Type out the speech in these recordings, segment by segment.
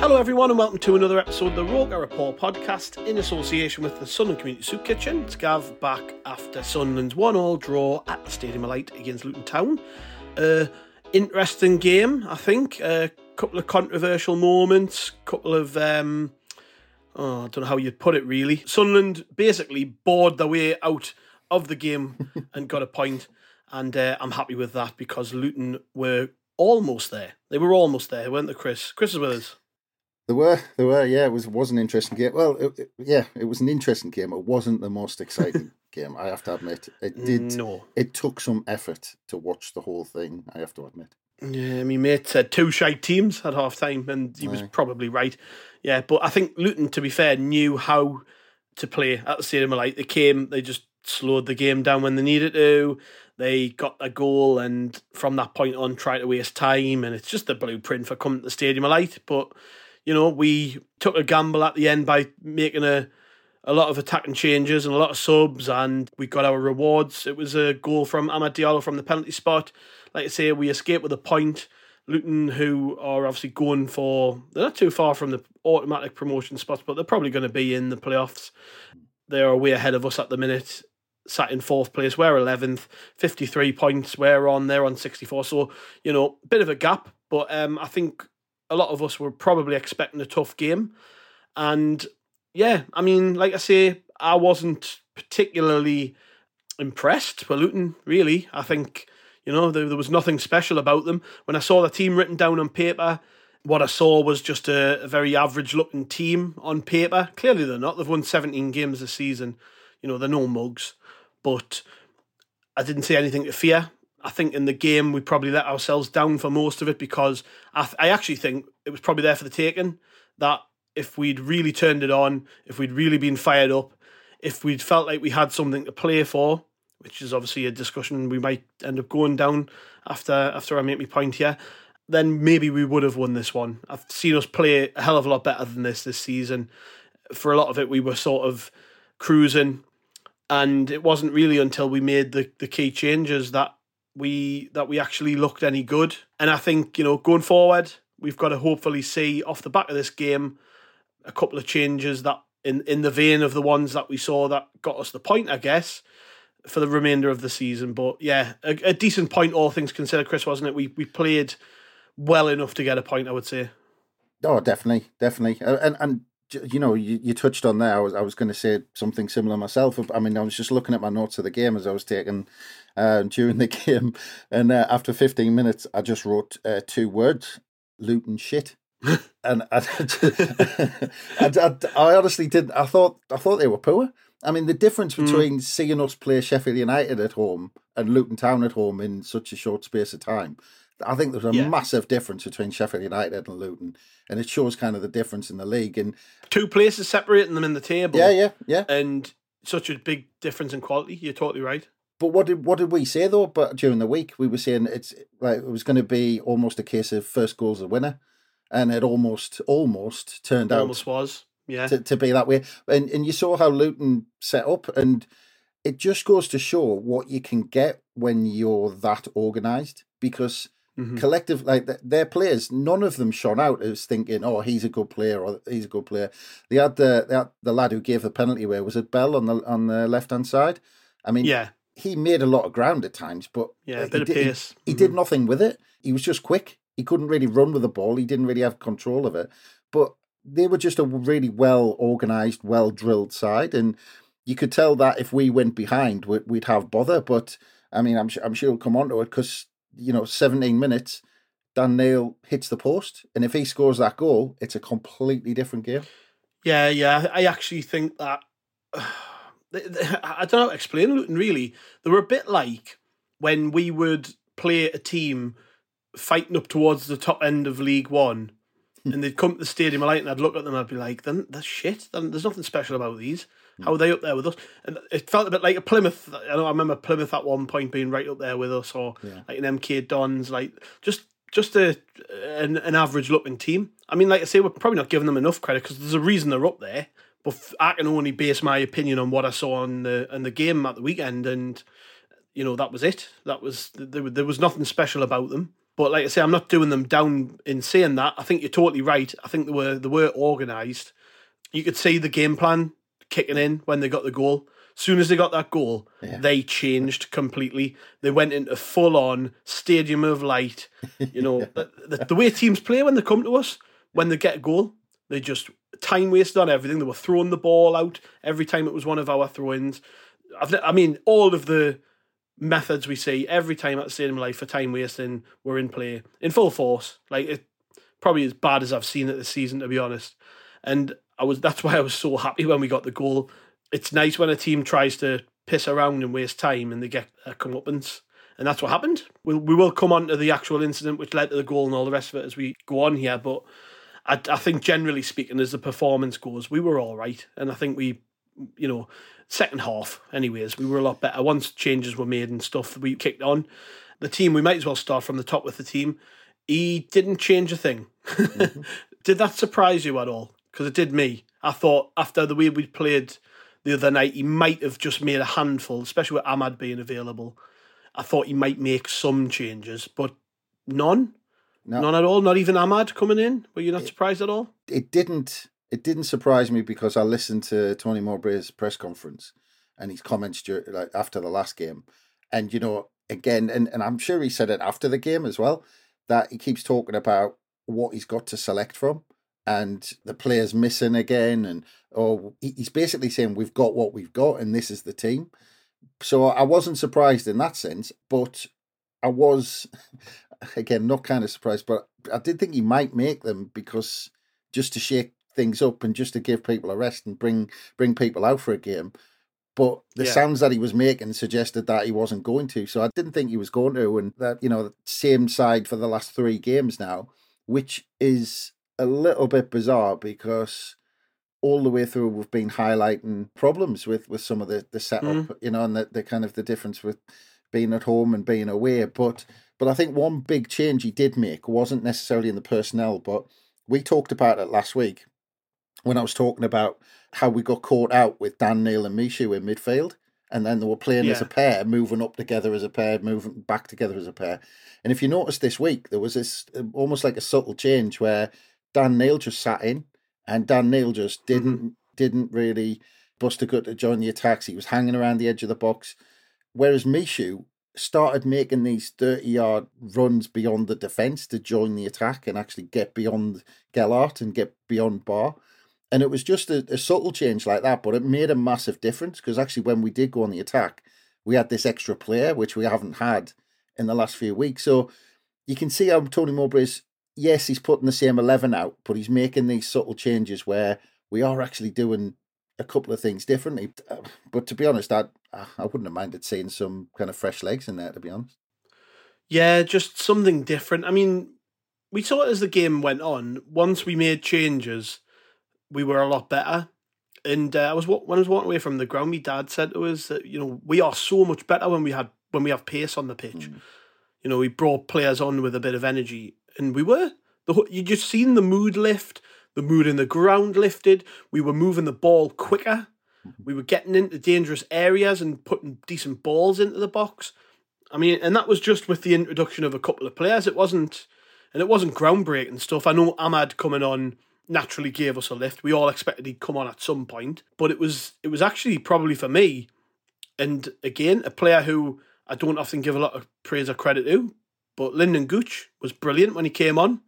Hello, everyone, and welcome to another episode of the Roker Report podcast in association with the Sunderland Community Soup Kitchen. It's Gav back after Sunderland's 1 all draw at the Stadium of Light against Luton Town. Uh, interesting game, I think. A couple of controversial moments, A couple of. Um, oh, I don't know how you'd put it really. Sunderland basically bored their way out of the game and got a point, and uh, I'm happy with that because Luton were almost there. They were almost there, weren't they, Chris? Chris is with us. There were, there were, yeah. It was was an interesting game. Well, it, it- yeah, it was an interesting game. It wasn't the most exciting game. I have to admit. It did. No. It took some effort to watch the whole thing. I have to admit. Yeah, my mate said two shite teams at half time, and he was Aye. probably right. Yeah, but I think Luton, to be fair, knew how to play at the Stadium of Light. They came, they just slowed the game down when they needed to. They got a goal, and from that point on, tried to waste time. And it's just the blueprint for coming to the Stadium of Light. But you know, we took a gamble at the end by making a a lot of attacking changes and a lot of subs, and we got our rewards. It was a goal from Amad Diallo from the penalty spot. Like I say, we escaped with a point. Luton, who are obviously going for, they're not too far from the automatic promotion spots, but they're probably going to be in the playoffs. They are way ahead of us at the minute, sat in fourth place. We're 11th, 53 points. We're on, they're on 64. So, you know, a bit of a gap, but um, I think a lot of us were probably expecting a tough game. And yeah, I mean, like I say, I wasn't particularly impressed with Luton, really. I think, you know, there, there was nothing special about them. When I saw the team written down on paper, what I saw was just a, a very average looking team on paper. Clearly, they're not. They've won 17 games this season. You know, they're no mugs. But I didn't see anything to fear. I think in the game we probably let ourselves down for most of it because I, th- I actually think it was probably there for the taking. That if we'd really turned it on, if we'd really been fired up, if we'd felt like we had something to play for, which is obviously a discussion we might end up going down after after I make my point here, then maybe we would have won this one. I've seen us play a hell of a lot better than this this season. For a lot of it, we were sort of cruising, and it wasn't really until we made the, the key changes that we that we actually looked any good. And I think you know going forward, we've got to hopefully see off the back of this game a couple of changes that in in the vein of the ones that we saw that got us the point, I guess, for the remainder of the season. But yeah, a, a decent point, all things considered, Chris, wasn't it? We we played well enough to get a point, I would say. Oh, definitely, definitely, and and you know, you, you touched on that. I was I was going to say something similar myself. I mean, I was just looking at my notes of the game as I was taking uh, during the game, and uh, after 15 minutes, I just wrote uh, two words: Luton shit. and I, I, I, I honestly didn't. I thought I thought they were poor. I mean, the difference between seeing us play Sheffield United at home and Luton Town at home in such a short space of time, I think there's a Yeah. massive difference between Sheffield United and Luton, and it shows kind of the difference in the league. And Two places separating them in the table. yeah, yeah, yeah. And such a big difference in quality. You're totally right. But what did what did we say though? But during the week, we were saying it's like it was going to be almost a case of first goal's a winner, and it almost almost turned out Almost was. Yeah. to, to be that way. And and you saw how Luton set up, and it just goes to show what you can get when you're that organised. Because Mm-hmm. Collective, like their players, none of them shone out as thinking, "Oh, he's a good player," or "He's a good player." They had the they had the lad who gave the penalty away. Was it Bell on the on the left hand side? I mean, yeah, he made a lot of ground at times, but yeah, of did, pace. He, he mm-hmm. did nothing with it. He was just quick. He couldn't really run with the ball. He didn't really have control of it. But they were just a really well organized, well drilled side, and you could tell that if we went behind, we'd have bother. But I mean, I'm sure, I'm sure he'll come on to it because you know, 17 minutes, Dan Neil hits the post, and if he scores that goal, it's a completely different game. Yeah, yeah, I actually think that. I don't know how to explain Luton really. They were a bit like when we would play a team fighting up towards the top end of League One, hmm. and they'd come to the stadium light, and I'd look at them, and I'd be like, "Then that's shit. There's nothing special about these. Mm. How are they up there with us?" And it felt a bit like a Plymouth. I know I remember Plymouth at one point being right up there with us, or yeah. like an MK Dons, like just just a an, an average looking team. I mean, like I say, we're probably not giving them enough credit because there's a reason they're up there. But I can only base my opinion on what I saw on the on the game at the weekend, and you know that was it. That was there, there was nothing special about them. But like I say, I'm not doing them down in saying that. I think you're totally right. I think they were they were organised. You could see the game plan kicking in when they got the goal. As soon as they got that goal, yeah. they changed completely. They went into full on stadium of light. You know, the, the, the, way teams play when they come to us, when they get a goal, they just time wasted on everything. They were throwing the ball out every time it was one of our throw ins. I mean, all of the methods we see every time at the Stadium Life for time wasting were in play in full force. Like it probably as bad as I've seen it this season, to be honest. And I was that's why I was so happy when we got the goal. It's nice when a team tries to piss around and waste time and they get a comeuppance. And that's what happened. We'll, we will come on to the actual incident which led to the goal and all the rest of it as we go on here. But I, I think generally speaking, as the performance goes, we were all right. And I think we, you know, second half, anyways, we were a lot better. Once changes were made and stuff, we kicked on. The team, we might as well start from the top with the team. He didn't change a thing. Mm-hmm. did that surprise you at all? Because it did me. I thought after the way we played the other night, he might have just made a handful, especially with Amad being available. I thought he might make some changes, but none. No. None at all. Not even Amad coming in. Were you not it, surprised at all? It didn't it didn't surprise me because I listened to Tony Mowbray's press conference and his comments during, like after the last game, and you know again, and, and I'm sure he said it after the game as well that he keeps talking about what he's got to select from and the players missing again and or he's basically saying we've got what we've got and this is the team so i wasn't surprised in that sense but i was again not kind of surprised but i did think he might make them because just to shake things up and just to give people a rest and bring bring people out for a game. But the yeah. sounds that he was making suggested that he wasn't going to. So I didn't think he was going to. And that, you know, same side for the last three games now, which is a little bit bizarre because all the way through we've been highlighting problems with, with some of the, the setup, mm. you know, and the, the kind of the difference with being at home and being away. But but I think one big change he did make wasn't necessarily in the personnel, but we talked about it last week when I was talking about how we got caught out with Dan Neil and Michut in midfield. And then they were playing yeah. as a pair, moving up together as a pair, moving back together as a pair. And if you notice this week, there was this um, almost like a subtle change where Dan Neil just sat in, and Dan Neil just didn't mm-hmm. didn't really bust a gut to join the attacks. He was hanging around the edge of the box, whereas Michut started making these 30 yard runs beyond the defence to join the attack and actually get beyond Gelhardt and get beyond Ba. And it was just a, a subtle change like that, but it made a massive difference because actually, when we did go on the attack, we had this extra player, which we haven't had in the last few weeks. So you can see how Tony Mowbray's, yes, he's putting the same 11 out, but he's making these subtle changes where we are actually doing a couple of things differently. But to be honest, I, I wouldn't have minded seeing some kind of fresh legs in there, to be honest. Yeah, just something different. I mean, we saw it as the game went on. Once we made changes, we were a lot better. And uh, I was when I was walking away from the ground, my dad said to us that you know we are so much better when we had when we have pace on the pitch. Mm. You know, we brought players on with a bit of energy, and we were. The, you just seen the mood lift, the mood in the ground lifted. We were moving the ball quicker. We were getting into dangerous areas and putting decent balls into the box. I mean, and that was just with the introduction of a couple of players. It wasn't, and it wasn't groundbreaking stuff. I know Amad coming on naturally gave us a lift. We all expected he'd come on at some point, but it was it was actually probably for me, and again a player who I don't often give a lot of praise or credit to, but Lynden Gooch was brilliant when he came on.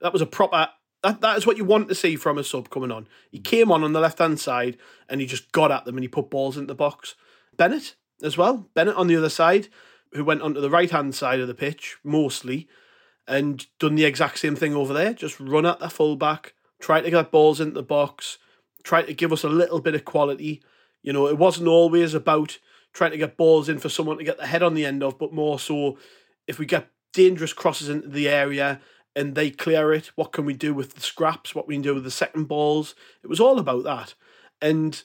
That was a proper. That, that is what you want to see from a sub coming on. He came on on the left hand side and he just got at them and he put balls into the box. Bennette as well. Bennette on the other side, who went onto the right hand side of the pitch mostly and done the exact same thing over there. Just run at the fullback, try to get balls into the box, try to give us a little bit of quality. You know, it wasn't always about trying to get balls in for someone to get the head on the end of, but more so if we get dangerous crosses into the area and they clear it, what can we do with the scraps? What we can do with the second balls? It was all about that. And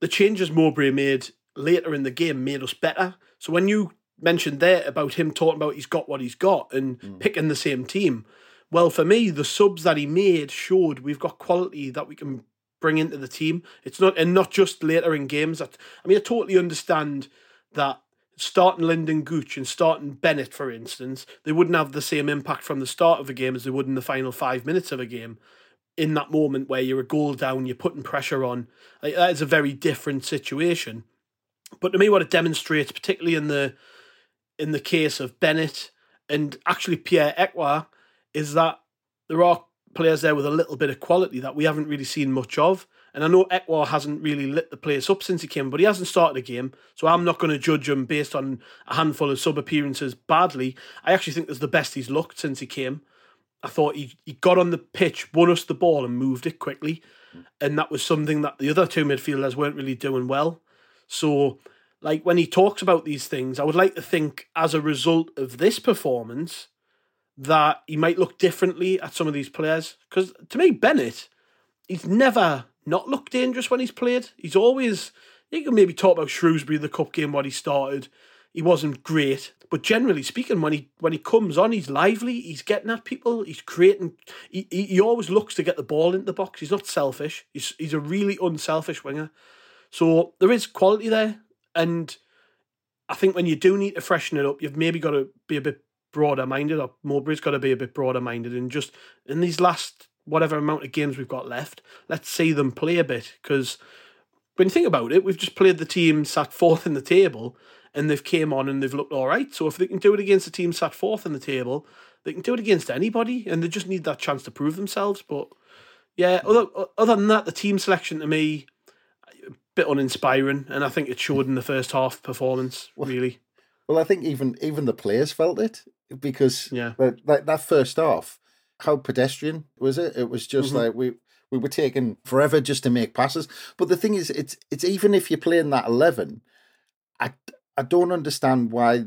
the changes Mowbray made later in the game made us better. So when you mentioned there about him talking about he's got what he's got and mm. picking the same team, well, for me, the subs that he made showed we've got quality that we can bring into the team. It's not and not just later in games. That I mean, I totally understand that starting Lynden Gooch and starting Bennette, for instance, they wouldn't have the same impact from the start of a game as they would in the final five minutes of a game. In that moment where you're a goal down, you're putting pressure on, like, that is a very different situation. But to me, what it demonstrates, particularly in the in the case of Bennette and actually Pierre Ekwah, is that there are players there with a little bit of quality that we haven't really seen much of. And I know Ekwah hasn't really lit the place up since he came, but he hasn't started a game, so I'm not going to judge him based on a handful of sub appearances badly. I actually think that's the best he's looked since he came. I thought he, he got on the pitch, won us the ball, and moved it quickly. And that was something that the other two midfielders weren't really doing well. So, like when he talks about these things, I would like to think as a result of this performance that he might look differently at some of these players. Because to me, Bennette, he's never not looked dangerous when he's played. He's always, you can maybe talk about Shrewsbury, the cup game when he started. He wasn't great, but generally speaking, when he when he comes on, he's lively. He's getting at people. He's creating. He, he, he always looks to get the ball into the box. He's not selfish. He's he's a really unselfish winger. So there is quality there, and I think when you do need to freshen it up, you've maybe got to be a bit broader minded, or Mowbray's got to be a bit broader minded, and just in these last whatever amount of games we've got left, let's see them play a bit. Because when you think about it, we've just played the team sat fourth in the table, and they've came on and they've looked all right. So if they can do it against a team sat fourth in the table, they can do it against anybody, and they just need that chance to prove themselves. But yeah, other other than that, the team selection to me a bit uninspiring, and I think it showed in the first half performance. Really. Well, I think even even the players felt it because yeah, like that first half, how pedestrian was it? It was just mm-hmm. like we we were taking forever just to make passes. But the thing is, it's it's even if you're playing that eleven, I I don't understand why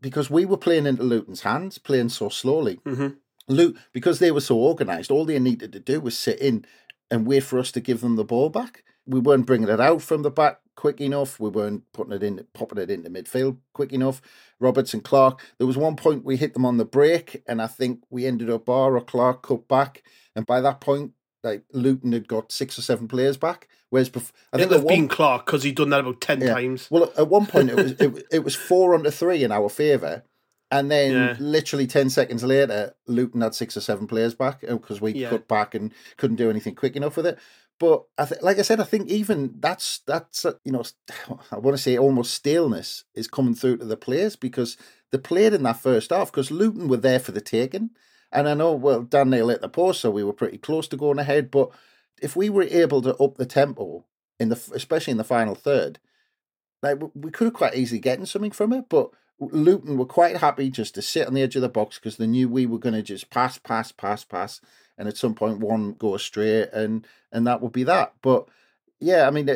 because we were playing into Luton's hands, playing so slowly. Mm-hmm. Luke, because they were so organised, all they needed to do was sit in and wait for us to give them the ball back. We weren't bringing it out from the back quick enough. We weren't putting it in, popping it into midfield quick enough. Roberts and Clarke. There was one point we hit them on the break, and I think we ended up Ba or Clarke cut back, and by that point, like Luton had got six or seven players back. Whereas bef- I think it would have been Clarke because he'd done that about ten yeah. times. Well, at one point it was it, it was four under three in our favour. And then, yeah. literally ten seconds later, Luton had six or seven players back oh, because we yeah. cut back and couldn't do anything quick enough with it. But I th- like I said, I think even that's that's you know I want to say almost staleness is coming through to the players because they played in that first half because Luton were there for the taking, and I know well Dan Neil hit the post, so we were pretty close to going ahead. But if we were able to up the tempo in the especially in the final third, like we could have quite easily gotten something from it, but. Luton were quite happy just to sit on the edge of the box because they knew we were going to just pass, pass, pass, pass, and at some point one go astray, and and that would be that. But yeah, I mean,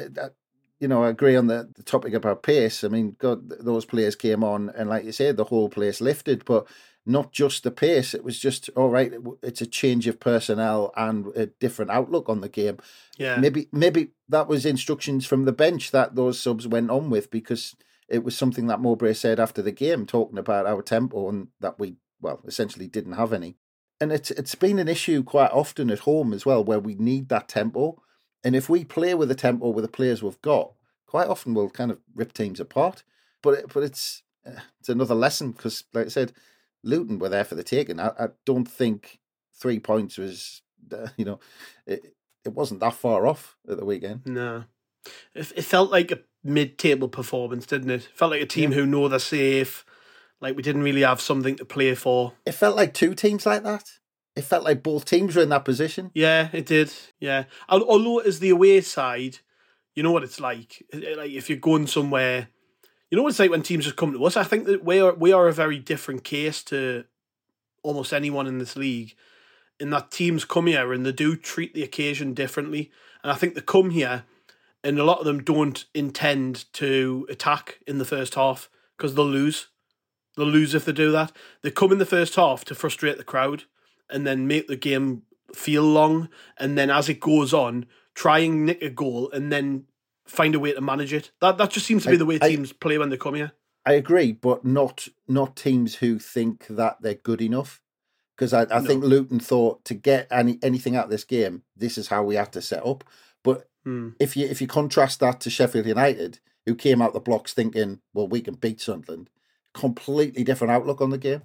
you know, I agree on the, the topic about pace. I mean, God, those players came on, and like you said, the whole place lifted, but not just the pace. It was just all right. It's a change of personnel and a different outlook on the game. Yeah, maybe maybe that was instructions from the bench that those subs went on with because it was something that Mowbray said after the game, talking about our tempo and that we well essentially didn't have any and it's it's been an issue quite often at home as well, where we need that tempo. And if we play with the tempo with the players we've got, quite often we'll kind of rip teams apart. But it, but it's uh, it's another lesson because, like I said, Luton were there for the taking. I, I don't think three points was, uh, you know, it, it wasn't that far off at the weekend. No, it, it felt like a mid-table performance, didn't it? it felt like a team yeah. who know they're safe. Like we didn't really have something to play for. It felt like two teams like that. It felt like both teams were in that position. Yeah, it did. Yeah, although as the away side, you know what it's like. Like if you're going somewhere, you know what it's like when teams just come to us. I think that we are we are a very different case to almost anyone in this league. In that teams come here and they do treat the occasion differently, and I think they come here, and a lot of them don't intend to attack in the first half because they'll lose. They'll lose if they do that. They come in the first half to frustrate the crowd and then make the game feel long, and then as it goes on, try and nick a goal and then find a way to manage it. That that just seems to be the way teams I, play when they come here. I agree, but not not teams who think that they're good enough. Because I, I no. think Luton thought to get any anything out of this game, this is how we have to set up. But hmm. if you if you contrast that to Sheffield United, who came out the blocks thinking, well, we can beat Sunderland, completely different outlook on the game.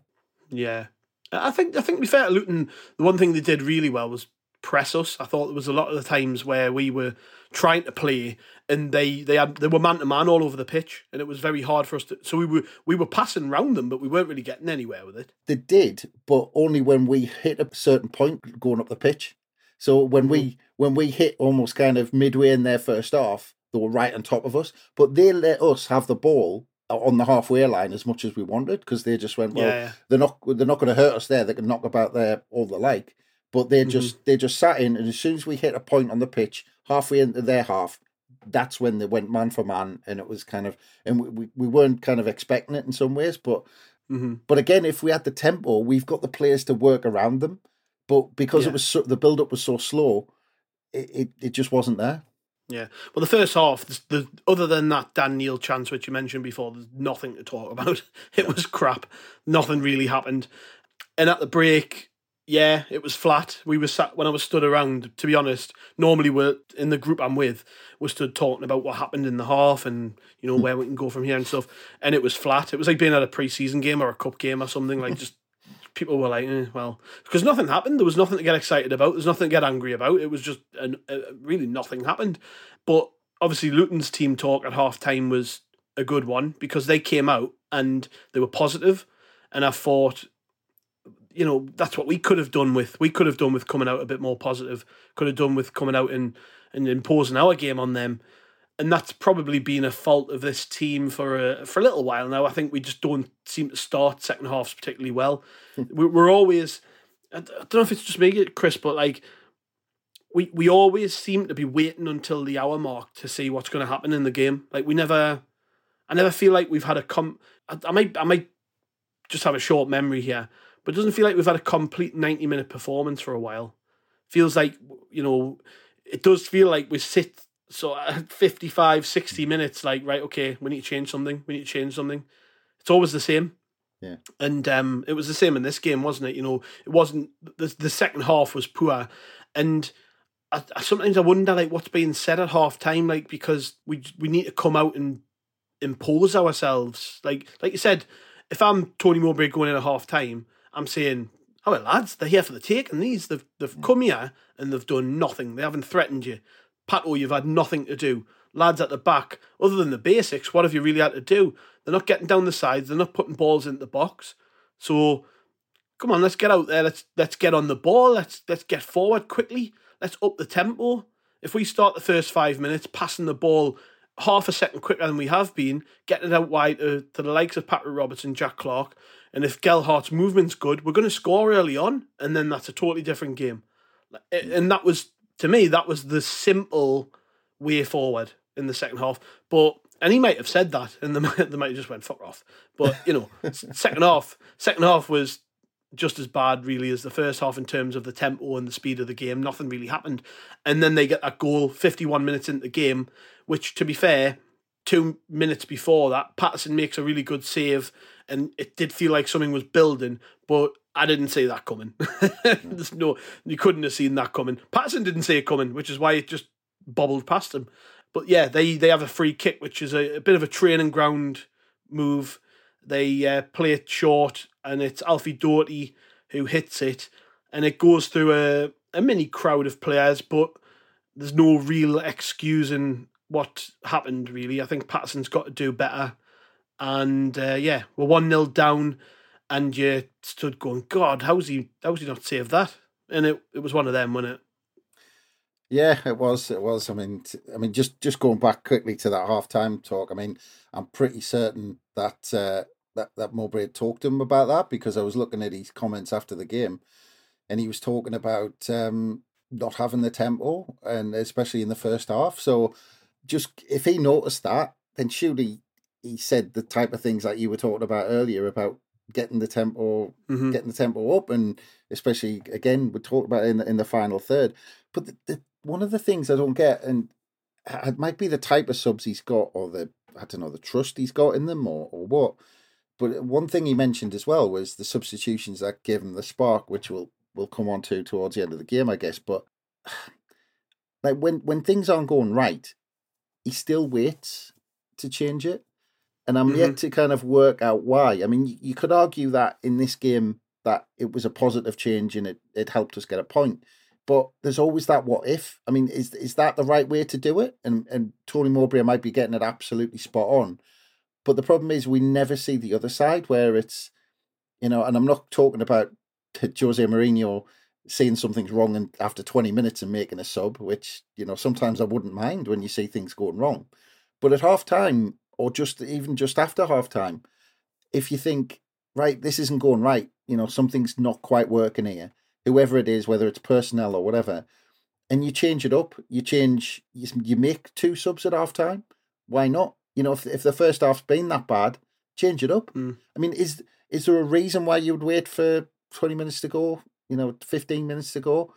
Yeah, I think I think to be fair to Luton, the one thing they did really well was press us. I thought there was a lot of the times where we were trying to play and they they had they were man to man all over the pitch and it was very hard for us to so we were we were passing around them but we weren't really getting anywhere with it. They did, but only when we hit a certain point going up the pitch. So when we mm-hmm. when we hit almost kind of midway in their first half, they were right on top of us. But they let us have the ball on the halfway line as much as we wanted because they just went well. Yeah, yeah. They're not they're not going to hurt us there. They can knock about there all the like, but they mm-hmm. just they just sat in, and as soon as we hit a point on the pitch, halfway into their half, that's when they went man for man, and it was kind of and we we weren't kind of expecting it in some ways, but. Mm-hmm. But again, if we had the tempo, we've got the players to work around them. But because yeah. it was so, the build up was so slow, it, it, it just wasn't there. Yeah. Well, the first half, the, the, other than that Dan Neil chance which you mentioned before, there's nothing to talk about. It was crap. Nothing really happened. And at the break, yeah, it was flat. We were sat when I was stood around. To be honest, normally we're in the group I'm with. We're stood talking about what happened in the half and you know where we can go from here and stuff. And it was flat. It was like being at a pre-season game or a cup game or something. Like just people were like, eh, well, because nothing happened. There was nothing to get excited about. There's nothing to get angry about. It was just an, uh, really nothing happened. But obviously, Luton's team talk at half time was a good one because they came out and they were positive, and I thought, you know, that's what we could have done with we could have done with coming out a bit more positive. Could have done with coming out and and imposing our game on them and that's probably been a fault of this team for a for a little while now. I think we just don't seem to start second halves particularly well. Hmm. we're always I don't know if it's just me, Chris, but like we we always seem to be waiting until the hour mark to see what's going to happen in the game. Like we never, I never feel like we've had a com. I, I might I might just have a short memory here, but it doesn't feel like we've had a complete ninety minute performance for a while. Feels like you know, it does feel like we sit so at 55, 60 minutes, like, right, okay, we need to change something. We need to change something. It's always the same. Yeah. And um, it was the same in this game, wasn't it? You know, it wasn't the the second half was poor, and I, I, sometimes I wonder like what's being said at half time, like because we we need to come out and impose ourselves. Like like you said, if I'm Tony Mowbray going in at half time, I'm saying, "Oh well, lads, they're here for the taking. These they've they've come here and they've done nothing. They haven't threatened you. Pato, oh, you've had nothing to do. Lads at the back, other than the basics, what have you really had to do? They're not getting down the sides. They're not putting balls into the box. So, come on, let's get out there. Let's let's get on the ball. Let's let's get forward quickly. Let's up the tempo. If we start the first five minutes passing the ball half a second quicker than we have been, getting it out wide to, to the likes of Patrick Robertson, Jack Clarke, and if Gelhardt's movement's good, we're going to score early on, and then that's a totally different game. And that was to me, that was the simple way forward in the second half. But and he might have said that, and they might, they might have just went fuck off. But you know, second half, second half was just as bad really as the first half in terms of the tempo and the speed of the game. Nothing really happened, and then they get that goal 51 minutes into the game, which to be fair, two minutes before that, Patterson makes a really good save, and it did feel like something was building, but I didn't see that coming. No, you couldn't have seen that coming. Patterson didn't see it coming, which is why it just bobbled past him. But yeah, they they have a free kick, which is a, a bit of a training ground move. They uh, play it short, and it's Alfie Doughty who hits it, and it goes through a, a mini crowd of players, but there's no real excusing what happened, really. I think Patterson's got to do better. And uh, yeah, we're 1 0 down, and you stood going, God, how's he, how's he not saved that? And it, it was one of them, wasn't it? Yeah, it was. It was. I mean, t- I mean, just just going back quickly to that half time talk. I mean, I'm pretty certain that uh, that that Mowbray had talked to him about that because I was looking at his comments after the game, and he was talking about um, not having the tempo, and especially in the first half. So, just if he noticed that, then surely he said the type of things that you were talking about earlier about getting the tempo, Mhm. getting the tempo up, and especially again we talked about in the, in the final third. But the, the, one of the things I don't get, and it might be the type of subs he's got, or the I don't know the trust he's got in them, or or what. But one thing he mentioned as well was the substitutions that give him the spark, which we'll we'll come on to towards the end of the game, I guess. But like when when things aren't going right, he still waits to change it, and I'm yet mm-hmm. to kind of work out why. I mean, you, you could argue that in this game that it was a positive change and it it helped us get a point. But there's always that what if. I mean, is is that the right way to do it? And and Tony Mowbray might be getting it absolutely spot on. But the problem is we never see the other side where it's, you know, and I'm not talking about Jose Mourinho seeing something's wrong and after 20 minutes and making a sub, which, you know, sometimes I wouldn't mind when you see things going wrong. But at half time, or just even just after half time, if you think, right, this isn't going right, you know, something's not quite working here, whoever it is, whether it's personnel or whatever, and you change it up, you change, you, you make two subs at half time, why not? You know, if, if the first half's been that bad, change it up. Mm. I mean, is is there a reason why you would wait for 20 minutes to go, you know, 15 minutes to go?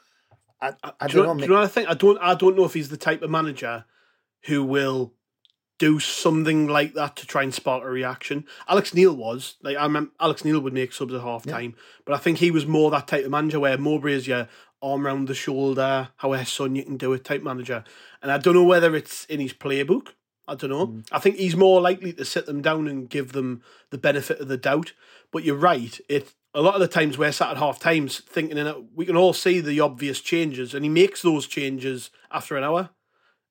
I, I do don't know, know. do you know what I think? I don't. I don't know if he's the type of manager who will do something like that to try and spark a reaction. Alex Neil was like I remember Alex Neil would make subs at half time, but I think he was more that type of manager where Mowbray is your arm round the shoulder, however son you can do it type manager. And I don't know whether it's in his playbook. I don't know. Mm. I think he's more likely to sit them down and give them the benefit of the doubt. But you're right. It a lot of the times we're sat at half times thinking in it, we can all see the obvious changes, and he makes those changes after an hour.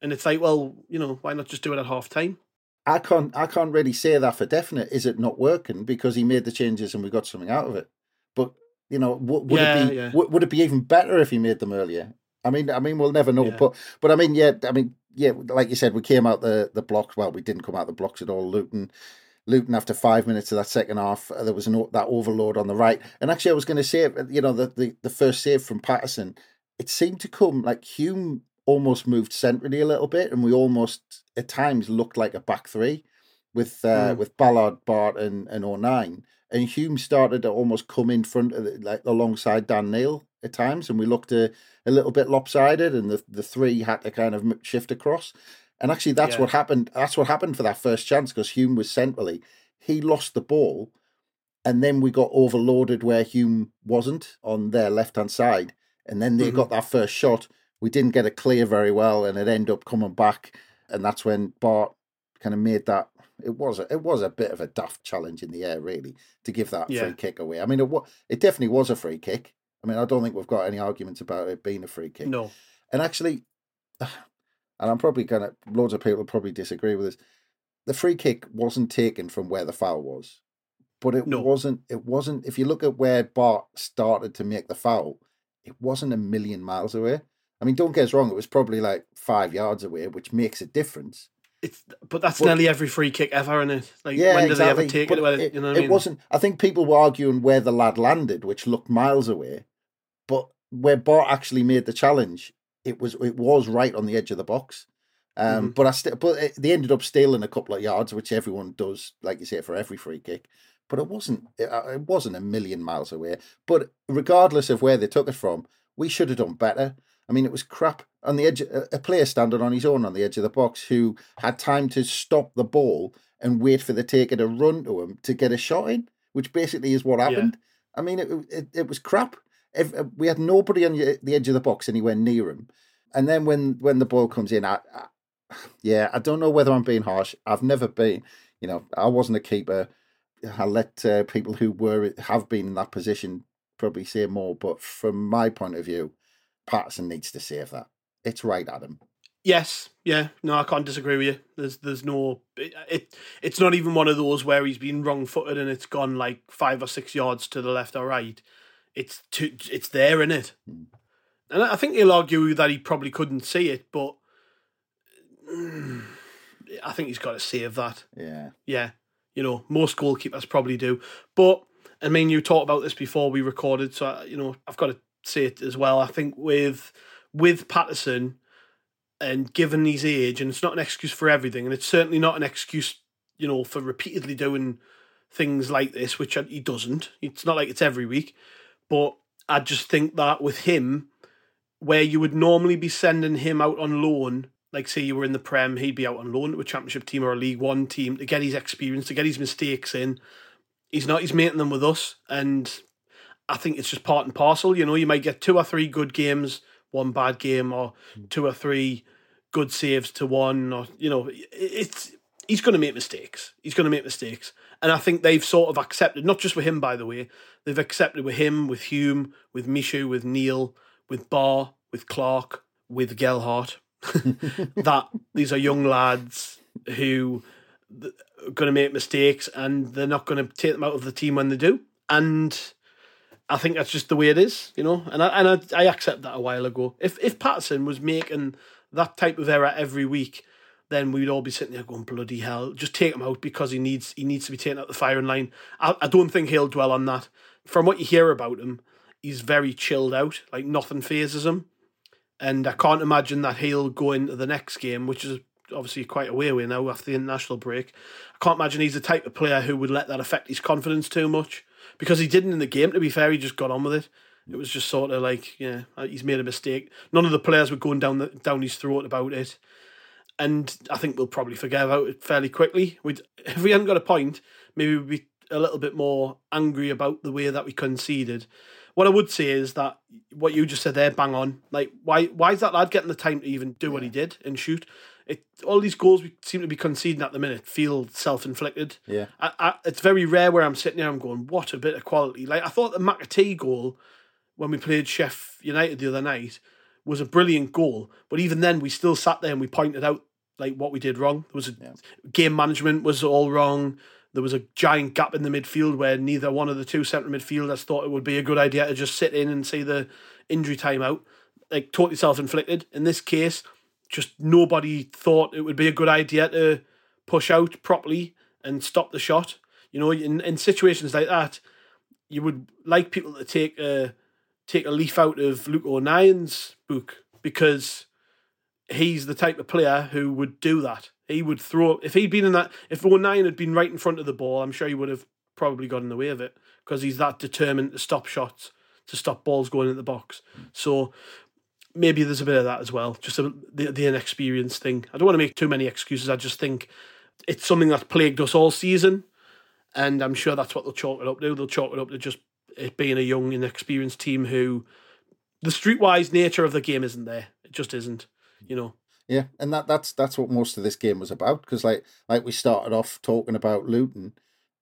And it's like, well, you know, why not just do it at half time? I can't I can't really say that for definite. Is it not working because he made the changes and we got something out of it? But you know, would, would Yeah, it be yeah. would, would it be even better if he made them earlier? I mean, I mean, we'll never know. Yeah. But but I mean, yeah, I mean, yeah, like you said, we came out the the blocks. Well, we didn't come out the blocks at all. Luton, Luton. After five minutes of that second half, uh, there was an that overload on the right. And actually, I was going to say, you know, the, the the first save from Patterson, it seemed to come like Hume almost moved centrally a little bit, and we almost at times looked like a back three with uh, Mm. with Ballard, Batth, and and O'Nien. And Hume started to almost come in front of the, like alongside Dan Neil at times, and we looked a, a little bit lopsided, and the the three had to kind of shift across. And actually, that's Yeah. what happened. That's what happened for that first chance because Hume was centrally. He lost the ball, and then we got overloaded where Hume wasn't on their left hand side, and then they Mhm. got that first shot. We didn't get it clear very well, and it ended up coming back, and that's when Batth kind of made that. It was a, it was a bit of a daft challenge in the air, really, to give that Yeah. free kick away. I mean, it wa- it definitely was a free kick. I mean, I don't think we've got any arguments about it being a free kick. No. And actually, and I'm probably gonna loads of people probably disagree with this. The free kick wasn't taken from where the foul was, but it No. wasn't. It wasn't. If you look at where Batth started to make the foul, it wasn't a million miles away. I mean, don't get us wrong; it was probably like five yards away, which makes a difference. It's but that's But- nearly every free kick ever, in it? Like Yeah, when do exactly. they ever take But it? Whether, it, you know it I mean? wasn't. I think people were arguing where the lad landed, which looked miles away, but where Batth actually made the challenge, it was it was right on the edge of the box. Um, Mhm. But I still, but it, they ended up stealing a couple of yards, which everyone does, like you say, for every free kick. But it wasn't. It, uh, it wasn't a million miles away. But regardless of where they took it from, we should have done better. I mean, it was crap on the edge. A a player standing on his own on the edge of the box who had time to stop the ball and wait for the taker to run to him to get a shot in, which basically is what Yeah. happened. I mean, it, it it was crap. If, uh, we had nobody on the edge of the box anywhere near him, and then when when the ball comes in, I, I yeah, I don't know whether I'm being harsh. I've never been, you know, I wasn't a keeper. I'll let uh, people who were have been in that position probably say more. But from my point of view, Patterson needs to save that. It's right at him. Yes, yeah, no, I can't disagree with you. There's, there's no, it, it it's not even one of those where he's been wrong-footed and it's gone like five or six yards to the left or right. It's too, it's there in it, mm. and I think he'll argue that he probably couldn't see it, but I think he's got to save that. Yeah, yeah, you know, most goalkeepers probably do, but I mean, you talked about this before we recorded, so you know, I've got to say it as well. I think with with Patterson and given his age, and it's not an excuse for everything, and it's certainly not an excuse, you know, for repeatedly doing things like this, which he doesn't. It's not like it's every week, but I just think that with him, where you would normally be sending him out on loan, like say you were in the Prem, he'd be out on loan to a Championship team or a League One team to get his experience, to get his mistakes in. He's not. He's making them with us, and I think it's just part and parcel. You know, you might get two or three good games one bad game or hmm. two or three good saves to one or you know it's he's going to make mistakes. He's going to make mistakes. And i think they've sort of accepted not just with him by the way they've accepted with him with hume with Michut with neil with Ba with Clarke with gelhardt. That these are young lads who are going to make mistakes and they're not going to take them out of the team when they do. And I think that's just the way it is, you know, and I and I, I accept that a while ago. If if Patterson was making that type of error every week, then we'd all be sitting there going bloody hell. Just take him out because he needs he needs to be taken out the firing line. I, I don't think he'll dwell on that. From what you hear about him, he's very chilled out, like nothing phases him, and I can't imagine that he'll go into the next game, which is obviously quite a way away now after the international break. I can't imagine he's the type of player who would let that affect his confidence too much because he didn't in the game. To be fair, he just got on with it. It was just sort of like, yeah, he's made a mistake. None of the players were going down the, down his throat about it, and I think we'll probably forget about it fairly quickly. We'd, if we hadn't got a point, maybe we'd be a little bit more angry about the way that we conceded. What I would say is that what you just said there, bang on. Like, why why is that lad getting the time to even do yeah. what he did and shoot? It all these goals we seem to be conceding at the minute feel self inflicted. Yeah, I, I, it's very rare where I'm sitting there. I'm going, what a bit of quality. Like I thought the McAtee goal when we played Sheff United the other night was a brilliant goal, but even then we still sat there and we pointed out like what we did wrong. There was a yeah. game management was all wrong. There was a giant gap in the midfield where neither one of the two centre midfielders thought it would be a good idea to just sit in and see the injury time out. Like totally self inflicted. In this case, just nobody thought it would be a good idea to push out properly and stop the shot. You know, in, in situations like that, you would like people to take a take a leaf out of Luke O'Nien's book because he's the type of player who would do that. He would throw if he'd been in that if O'Nien had been right in front of the ball, I'm sure he would have probably got in the way of it because he's that determined to stop shots, to stop balls going in the box. So maybe there's a bit of that as well, just a, the the inexperience thing. I don't want to make too many excuses. I just think it's something that's plagued us all season, and I'm sure that's what they'll chalk it up to. They'll chalk it up to just it being a young, inexperienced team who the streetwise nature of the game isn't there. It just isn't, you know. Yeah, and that that's that's what most of this game was about. Because like like we started off talking about Luton,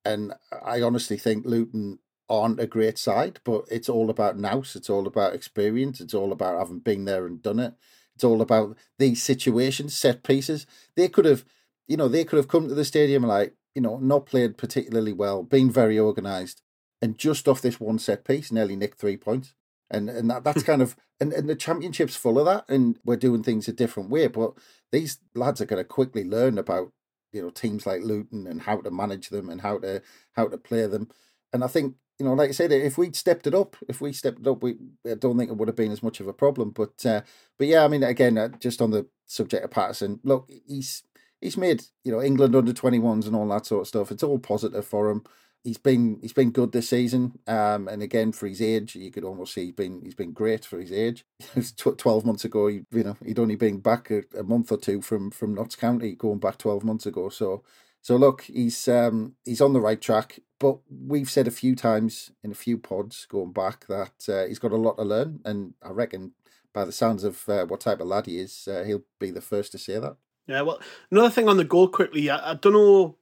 and I honestly think Luton aren't a great side, but it's all about nous. It's all about experience. It's all about having been there and done it. It's all about these situations, set pieces. They could have, you know, they could have come to the stadium like, you know, not played particularly well, been very organised, and just off this one set piece, nearly nicked three points. And and that, that's kind of and, and the championship's full of that, and we're doing things a different way. But these lads are going to quickly learn about you know teams like Luton and how to manage them and how to how to play them. And I think you know, like I said, if we'd stepped it up, if we stepped it up, we I don't think it would have been as much of a problem. But uh, but yeah, I mean, again, uh, just on the subject of Patterson, look, he's he's made you know England under twenty ones and all that sort of stuff. It's all positive for him. He's been he's been good this season, um, and again for his age, you could almost see he's been he's been great for his age. twelve months ago, he, you know, he'd only been back a, a month or two from from Notts County, going back twelve months ago. So so look, he's um, he's on the right track, but we've said a few times in a few pods going back that uh, he's got a lot to learn, and I reckon by the sounds of uh, what type of lad he is, uh, he'll be the first to say that. Yeah, well, another thing on the goal quickly, I, I don't know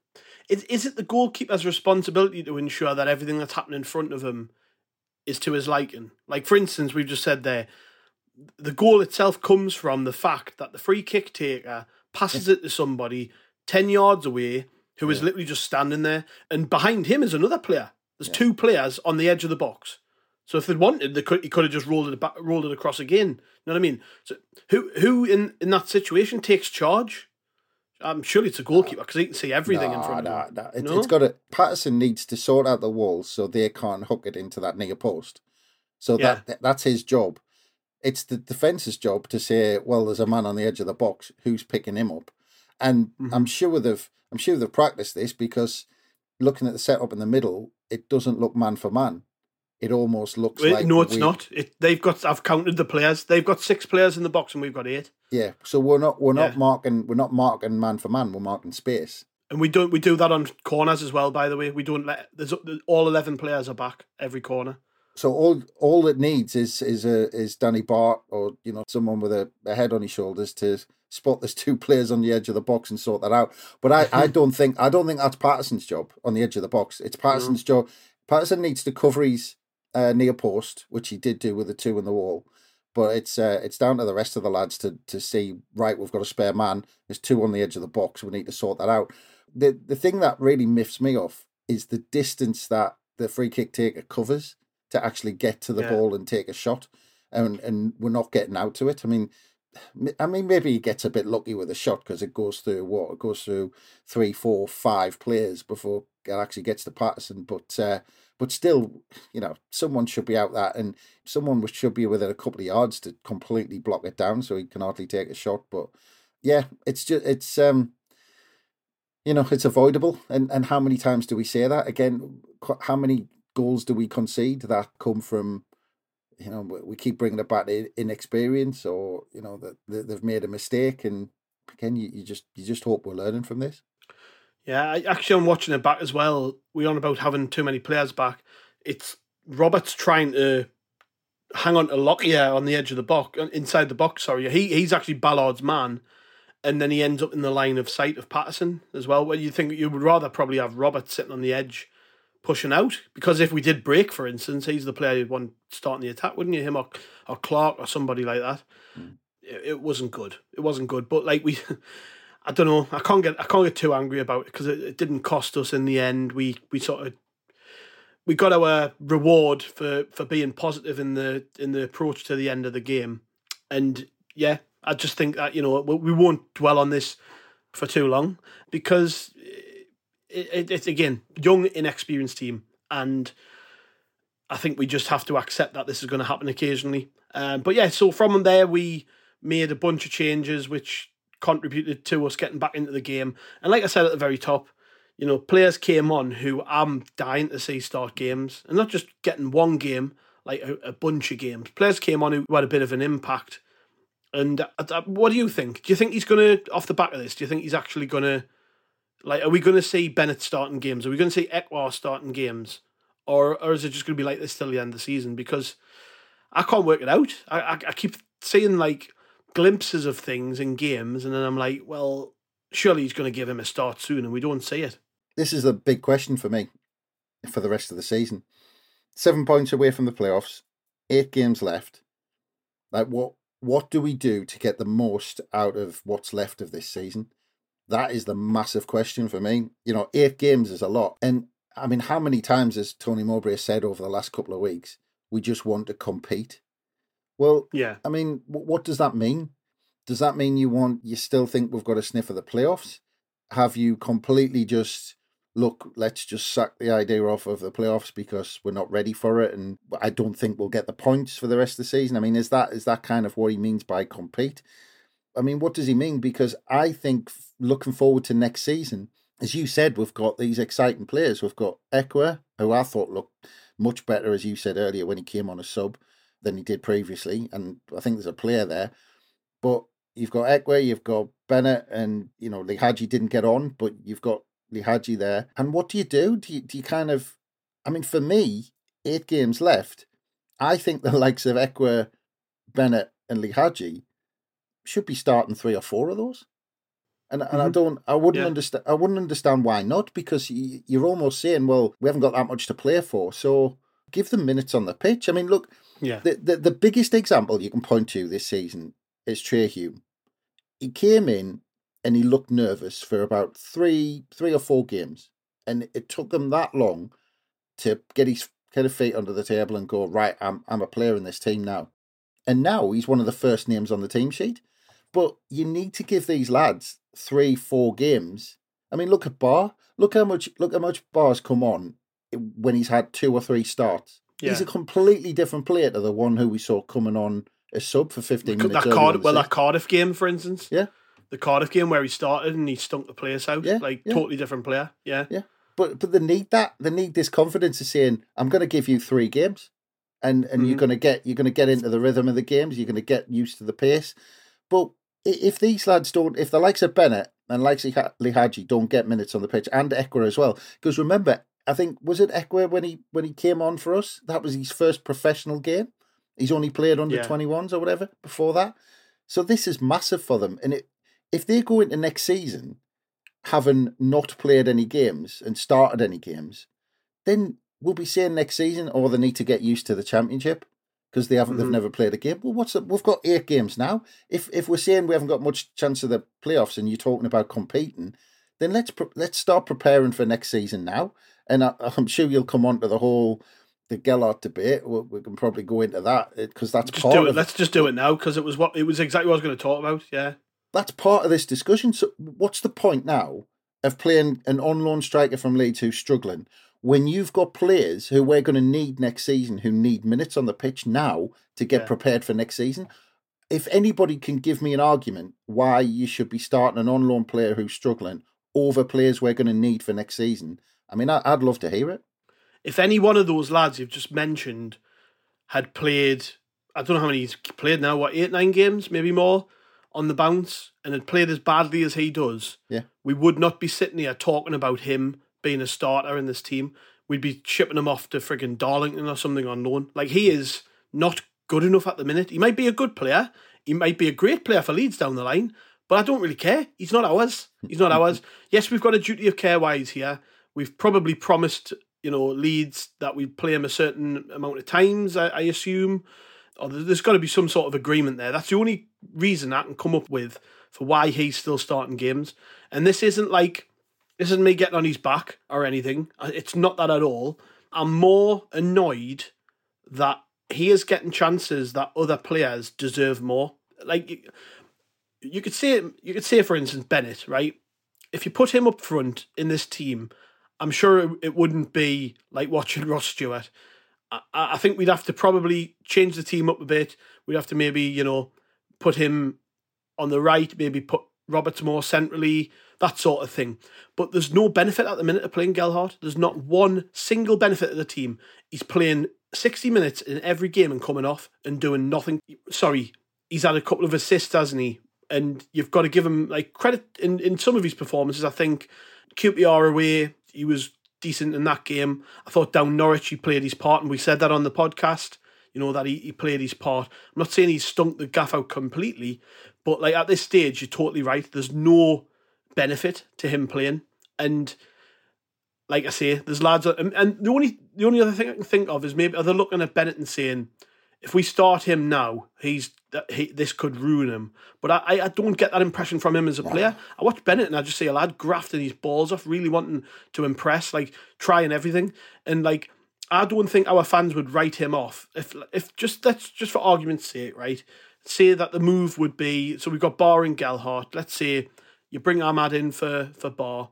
is, is it the goalkeeper's responsibility to ensure that everything that's happening in front of him is to his liking? Like, for instance, we've just said there, the goal itself comes from the fact that the free kick taker passes it to somebody 10 yards away who is literally just standing there, and behind him is another player. There's two players on the edge of the box. So if they'd wanted, they could he could have just rolled it back, rolled it across again. You know what I mean? So who who in, in that situation takes charge? I'm surely it's a goalkeeper because he can see everything in front nah, of him. nah. It, No? It's got to. Patterson needs to sort out the walls so they can't hook it into that near post. So Yeah. that that's his job. It's the defence's job to say, well, there's a man on the edge of the box who's picking him up, and Mm-hmm. I'm sure they've I'm sure they've practiced this because looking at the setup in the middle, it doesn't look man for man. It almost looks like no, it's we- not. It, they've got. I've counted the players. They've got six players in the box, and we've got eight. Yeah, so we're not we're not Yeah. marking we're not marking man for man. We're marking space. And we don't. We do that on corners as well. By the way, we don't let. There's all eleven players are back every corner. So all all it needs is is a is Danny Batth or you know someone with a, a head on his shoulders to spot there's two players on the edge of the box and sort that out. But I, I don't think I don't think that's Patterson's job on the edge of the box. It's Patterson's job. Patterson needs to cover his uh, near post, which he did do with the two in the wall. But it's uh, it's down to the rest of the lads to to see right. We've got a spare man. There's two on the edge of the box. We need to sort that out. The the thing that really miffs me off is the distance that the free kick taker covers to actually get to the Yeah. ball and take a shot, and and we're not getting out to it. I mean, I mean maybe he gets a bit lucky with a shot because it goes through what it goes through three, four, five players before it actually gets to Patterson. But uh, but still, you know, someone should be out that, and someone should be within a couple of yards to completely block it down so he can hardly take a shot. But yeah, it's just it's um you know it's avoidable and and how many times do we say that again how many goals do we concede that come from you know we- keep bringing it back to inexperience or you know that they've made a mistake and again you, you just you just hope we're learning from this Yeah, actually, I'm watching it back as well. We're on about having too many players back. It's Roberts trying to hang on to Lockyer on the edge of the box, uh, inside the box. Sorry, he he's actually Ballard's man, and then he ends up in the line of sight of Patterson as well. Where you think you would rather probably have Roberts sitting on the edge, pushing out because if we did break, for instance, he's the player you'd want starting the attack, wouldn't you? Him or or Clarke or somebody like that. Mm. It, it wasn't good. It wasn't good. But like we. I don't know. I can't get I can't get too angry about it because it, it didn't cost us in the end. We we sort of we got our reward for for being positive in the in the approach to the end of the game, and yeah, I just think that you know we, we won't dwell on this for too long because it, it, it's again young inexperienced team and. I think we just have to accept that this is going to happen occasionally. Um, but yeah, so from there we made a bunch of changes which contributed to us getting back into the game. And like I said at the very top, you know, players came on who I'm dying to see start games, and not just getting one game, like a, a bunch of games. Players came on who had a bit of an impact. And uh, what do you think? Do you think he's going to, off the back of this, do you think he's actually going to, like, are we going to see Bennette starting games? Are we going to see Ekwah starting games? Or, or is it just going to be like this till the end of the season? Because I can't work it out. I, I, I keep seeing, like, glimpses of things in games, and then I'm like, well, surely he's going to give him a start soon, and we don't see it. this is a big question for me for the rest of the season seven points away from the playoffs eight games left like what what do we do to get the most out of what's left of this season that is the massive question for me you know eight games is a lot and i mean how many times has tony mowbray said over the last couple of weeks we just want to compete well Yeah. I mean, wh- what does that mean? Does that mean you want you still think we've got a sniff of the playoffs? Have you completely just look? Let's just suck the idea off of the playoffs because we're not ready for it, and I don't think we'll get the points for the rest of the season. I mean, is that is that kind of what he means by compete? I mean, what does he mean? Because I think looking forward to next season, as you said, we've got these exciting players. We've got Ekwah, who I thought looked much better, as you said earlier, when he came on a sub than he did previously. And I think there's a player there. But you've got Ekwah, you've got Bennette, and, you know, Lihadji didn't get on, but you've got Lihadji there. And what do you do? Do you, do you kind of, I mean, for me, eight games left, I think the likes of Ekwah, Bennette, and Lihadji should be starting three or four of those. And, and I don't, I wouldn't Mm-hmm. Yeah. understand, I wouldn't understand why not, because you're almost saying, well, we haven't got that much to play for, so give them minutes on the pitch. I mean, look, Yeah. the, the, the biggest example you can point to this season is Trai Hume. He came in and he looked nervous for about three, three or four games, and it took him that long to get his get his feet under the table and go right. I'm I'm a player in this team now, and now he's one of the first names on the team sheet. But you need to give these lads three, four games. I mean, look at Ba. Look how much look how much Ba's come on when he's had two or three starts. He's a completely different player to the one who we saw coming on a sub for fifteen minutes. that Cardiff, well, that. Cardiff game, for instance. Yeah. The Cardiff game where he started and he stunk the place out. Yeah, Like, yeah. totally different player. Yeah. Yeah, but but they need that. They need this confidence of saying, "I'm going to give you three games, and and you're Mhm. going to get you're going to get into the rhythm of the games. You're going to get used to the pace." But if these lads don't, if the likes of Bennette and likes of Ha- Lee don't get minutes on the pitch, and Ekwah as well, because remember, I think was it Ekwah when he when he came on for us, that was his first professional game. He's only played under Yeah. twenty ones or whatever before that. So this is massive for them, and it, if they go into next season having not played any games and started any games, then we'll be saying next season, oh, they need to get used to the championship because they haven't, Mhm. they've never played a game. Well, what's the, we've got eight games now. If if we're saying we haven't got much chance of the playoffs, and you're talking about competing, then let's pre- let's start preparing for next season now. And I, I'm sure you'll come on to the whole the Gelhardt debate. We, we can probably go into that because that's Just part do it. of Let's just do it now because it was what it was exactly what I was going to talk about. Yeah. that's part of this discussion. So, what's the point now of playing an on loan striker from Leeds who's struggling when you've got players who we're going to need next season who need minutes on the pitch now to get Yeah. prepared for next season? If anybody can give me an argument why you should be starting an on loan player who's struggling over players we're going to need for next season, I mean, I'd love to hear it. If any one of those lads you've just mentioned had played, I don't know how many he's played now, what, eight, nine games, maybe more on the bounce, and had played as badly as he does, Yeah. we would not be sitting here talking about him being a starter in this team. We'd be shipping him off to friggin' Darlington or something on loan. Like, he is not good enough at the minute. He might be a good player. He might be a great player for Leeds down the line, but I don't really care. He's not ours. He's not ours. Yes, we've got a duty of care wise here. We've probably promised, you know, Leeds that we'd play him a certain amount of times, I, I assume. Oh, or there's got to be some sort of agreement there. That's the only reason I can come up with for why he's still starting games. And this isn't like, this isn't me getting on his back or anything. Uh, It's not that at all. I'm more annoyed that he is getting chances that other players deserve more. Like you, could say, you could say, for instance, Bennette, right? If you put him up front in this team, I'm sure it, wouldn't be like watching Ross Stewart. I think we'd have to probably change the team up a bit. We'd have to maybe, you know, put him on the right, maybe put Roberts more centrally, that sort of thing. But there's no benefit at the minute of playing Gelhardt. There's not one single benefit of the team. He's playing 60 minutes in every game and coming off and doing nothing. Sorry, he's had a couple of assists, hasn't he? And you've got to give him like credit in, in some of his performances. I think QPR away, he was decent in that game. I thought down Norwich he played his part, and we said that on the podcast. You know that he, he played his part. I'm not saying he's stunk the gaff out completely, but like at this stage, you're totally right. There's no benefit to him playing, and like I say, there's lads, and, and the only the only other thing I can think of is maybe are they looking at Bennette and saying, if we start him now, he's he, this could ruin him. But I, I- I don't get that impression from him as a player. I watch Bennette and I just see a lad grafting his balls off, really wanting to impress, like trying everything, and like I don't think our fans would write him off if if just let's just for argument's sake, right? Say that the move would be so we've got Ba and Gelhardt. Let's say you bring Amad in for for Ba,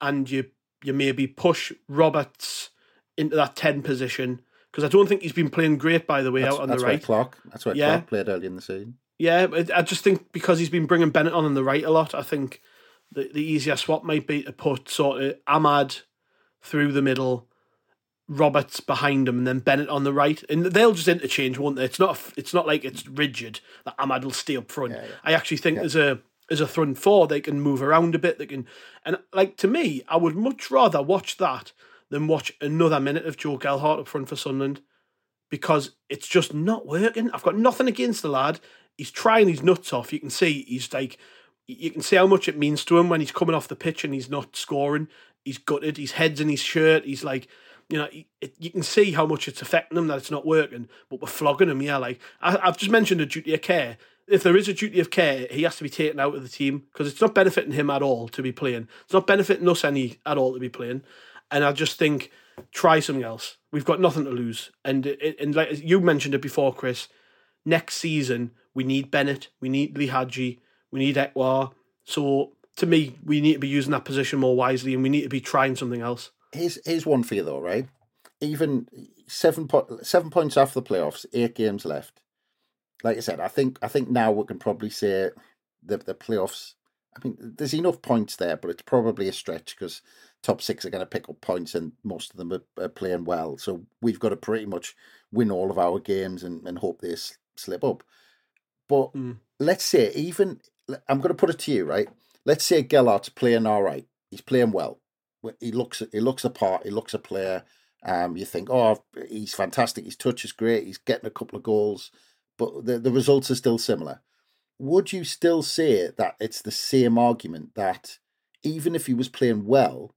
and you you maybe push Roberts into that ten position because I don't think he's been playing great by the way That's, out on that's the where right. Clarke. That's where Yeah. Clarke played early in the season. Yeah, I just think because he's been bringing Bennette on on the right a lot, I think the, the easier swap might be to put sort of Amad through the middle, Roberts behind him, and then Bennette on the right, and they'll just interchange, won't they? It's not it's not like it's rigid that Amad will stay up front. I actually think as a as a front four, they can move around a bit. They can, and like to me, I would much rather watch that than watch another minute of Joe Gelhardt up front for Sunderland because it's just not working. I've got nothing against the lad. He's trying his nuts off. You can see he's like you can see how much it means to him when he's coming off the pitch and he's not scoring. He's gutted. His head's in his shirt. He's like, you know, it, you can see how much it's affecting them that it's not working. But we're flogging them. Yeah, like I, I've just mentioned a duty of care. If there is a duty of care, he has to be taken out of the team because it's not benefiting him at all to be playing. It's not benefiting us any at all to be playing. And I just think try something else. We've got nothing to lose. And and like you mentioned it before, Chris. Next season we need Bennette, we need Lihadji, we need Ekwah. So to me, we need to be using that position more wisely, and we need to be trying something else. Here's here's one for you though, right? Even seven po- seven points off the playoffs, eight games left. Like I said, I think I think now we can probably say the the playoffs. I mean, there's enough points there, but it's probably a stretch because top six are going to pick up points, and most of them are, are, playing well. So we've got to pretty much win all of our games and, and hope they s- slip up. But mm. let's say even I'm going to put it to you, right? Let's say Gelhardt's playing all right. He's playing well. He looks he looks a part. He looks a player. Um, you think, oh, he's fantastic. His touch is great. He's getting a couple of goals, but the the results are still similar. Would you still say that it's the same argument that even if he was playing well,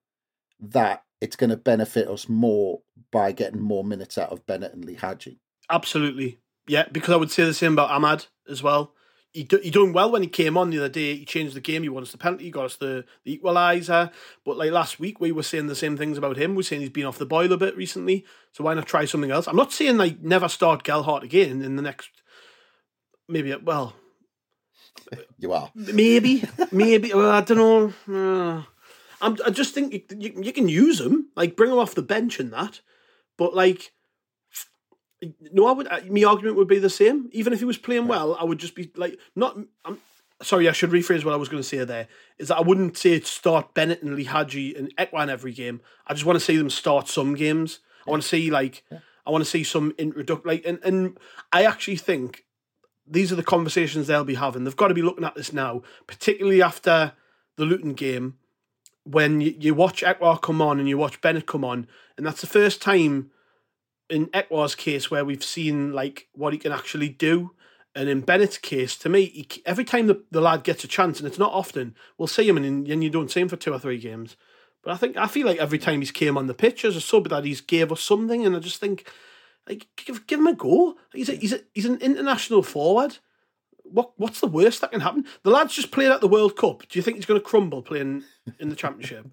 that it's going to benefit us more by getting more minutes out of Bennette and Lihadji? Absolutely, yeah. Because I would say the same about Amad as well he he doing well when he came on the other day. He changed the game. He won us the penalty. He got us the, the equaliser. But like last week, we were saying the same things about him. We're saying he's been off the boil a bit recently. So why not try something else? I'm not saying like never start Gelhardt again in the next. Maybe well. You are maybe maybe well, I don't know. Uh, I'm, I just think you, you, you can use him like bring him off the bench and that, but like no, I would. Uh, my argument would be the same. Even if he was playing well, I would just be like, not. I'm sorry. I should rephrase what I was going to say. There is that I wouldn't say start Bennette and Lihadji and Ekwah every game. I just want to see them start some games. I want to see like, yeah. I want to see some introduction. Like, and and I actually think these are the conversations they'll be having. They've got to be looking at this now, particularly after the Luton game, when you, you watch Ekwah come on and you watch Bennette come on, and that's the first time in Ekwah's case where we've seen like what he can actually do. And in Bennette's case, to me, he, every time the, the lad gets a chance, and it's not often, we'll see him and, and you don't see him for two or three games. But I think I feel like every time he's came on the pitch as a sub that he's gave us something, and I just think, like, give, give him a go. He's a, he's a, he's an international forward. What what's the worst that can happen? The lad's just played at the World Cup. Do you think he's going to crumble playing in the Championship?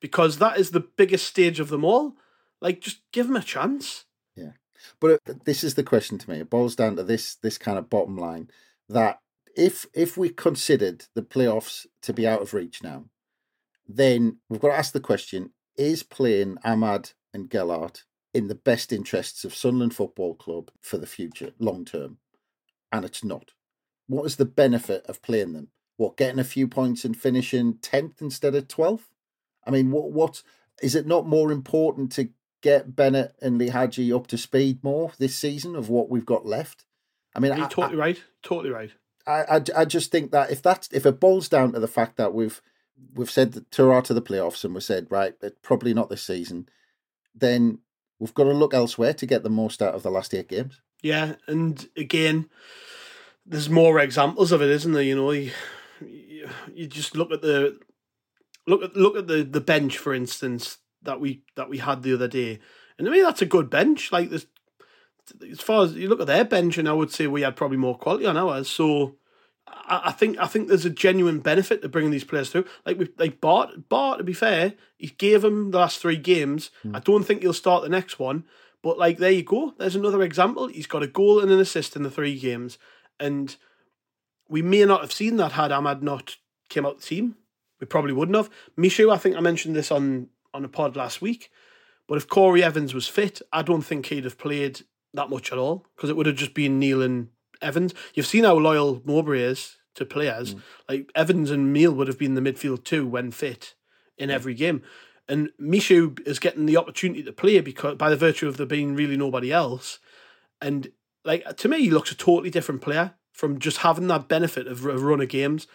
because that is the biggest stage of them all. Like, just give him a chance. Yeah, but uh, this is the question to me. It boils down to this this kind of bottom line that if if we considered the playoffs to be out of reach now, then we've got to ask the question: Is playing Amad and Gelhardt in the best interests of Sunderland Football Club for the future, long term? And it's not. What is the benefit of playing them? What getting a few points and finishing tenth instead of twelfth? I mean, what what is it not more important to get Bennette and Lihadji up to speed more this season of what we've got left. I mean, you're totally I, right. Totally right. I, I, I just think that if that's if it boils down to the fact that we've we've said that to to the playoffs and we said right, but probably not this season, then we've got to look elsewhere to get the most out of the last eight games. Yeah, and again, there's more examples of it, isn't there? You know, you, you just look at the look at look at the the bench, for instance that we that we had the other day. And I mean that's a good bench. Like this, as far as you look at their bench, and I would say we had probably more quality on ours. So I, I think I think there's a genuine benefit to bringing these players through. Like we like Ba Ba to be fair, he gave him the last three games. Mm. I don't think he'll start the next one. But like there you go. There's another example. He's got a goal and an assist in the three games. And we may not have seen that had Amad not came out the team. We probably wouldn't have. Michut, I think I mentioned this on on a pod last week. But if Corry Evans was fit, I don't think he'd have played that much at all because it would have just been Neil and Evans. You've seen how loyal Mowbray is to players. Mm. Like Evans and Neil would have been the midfield too when fit in every game. And Michut is getting the opportunity to play because by the virtue of there being really nobody else. And like to me, he looks a totally different player from just having that benefit of a run of games.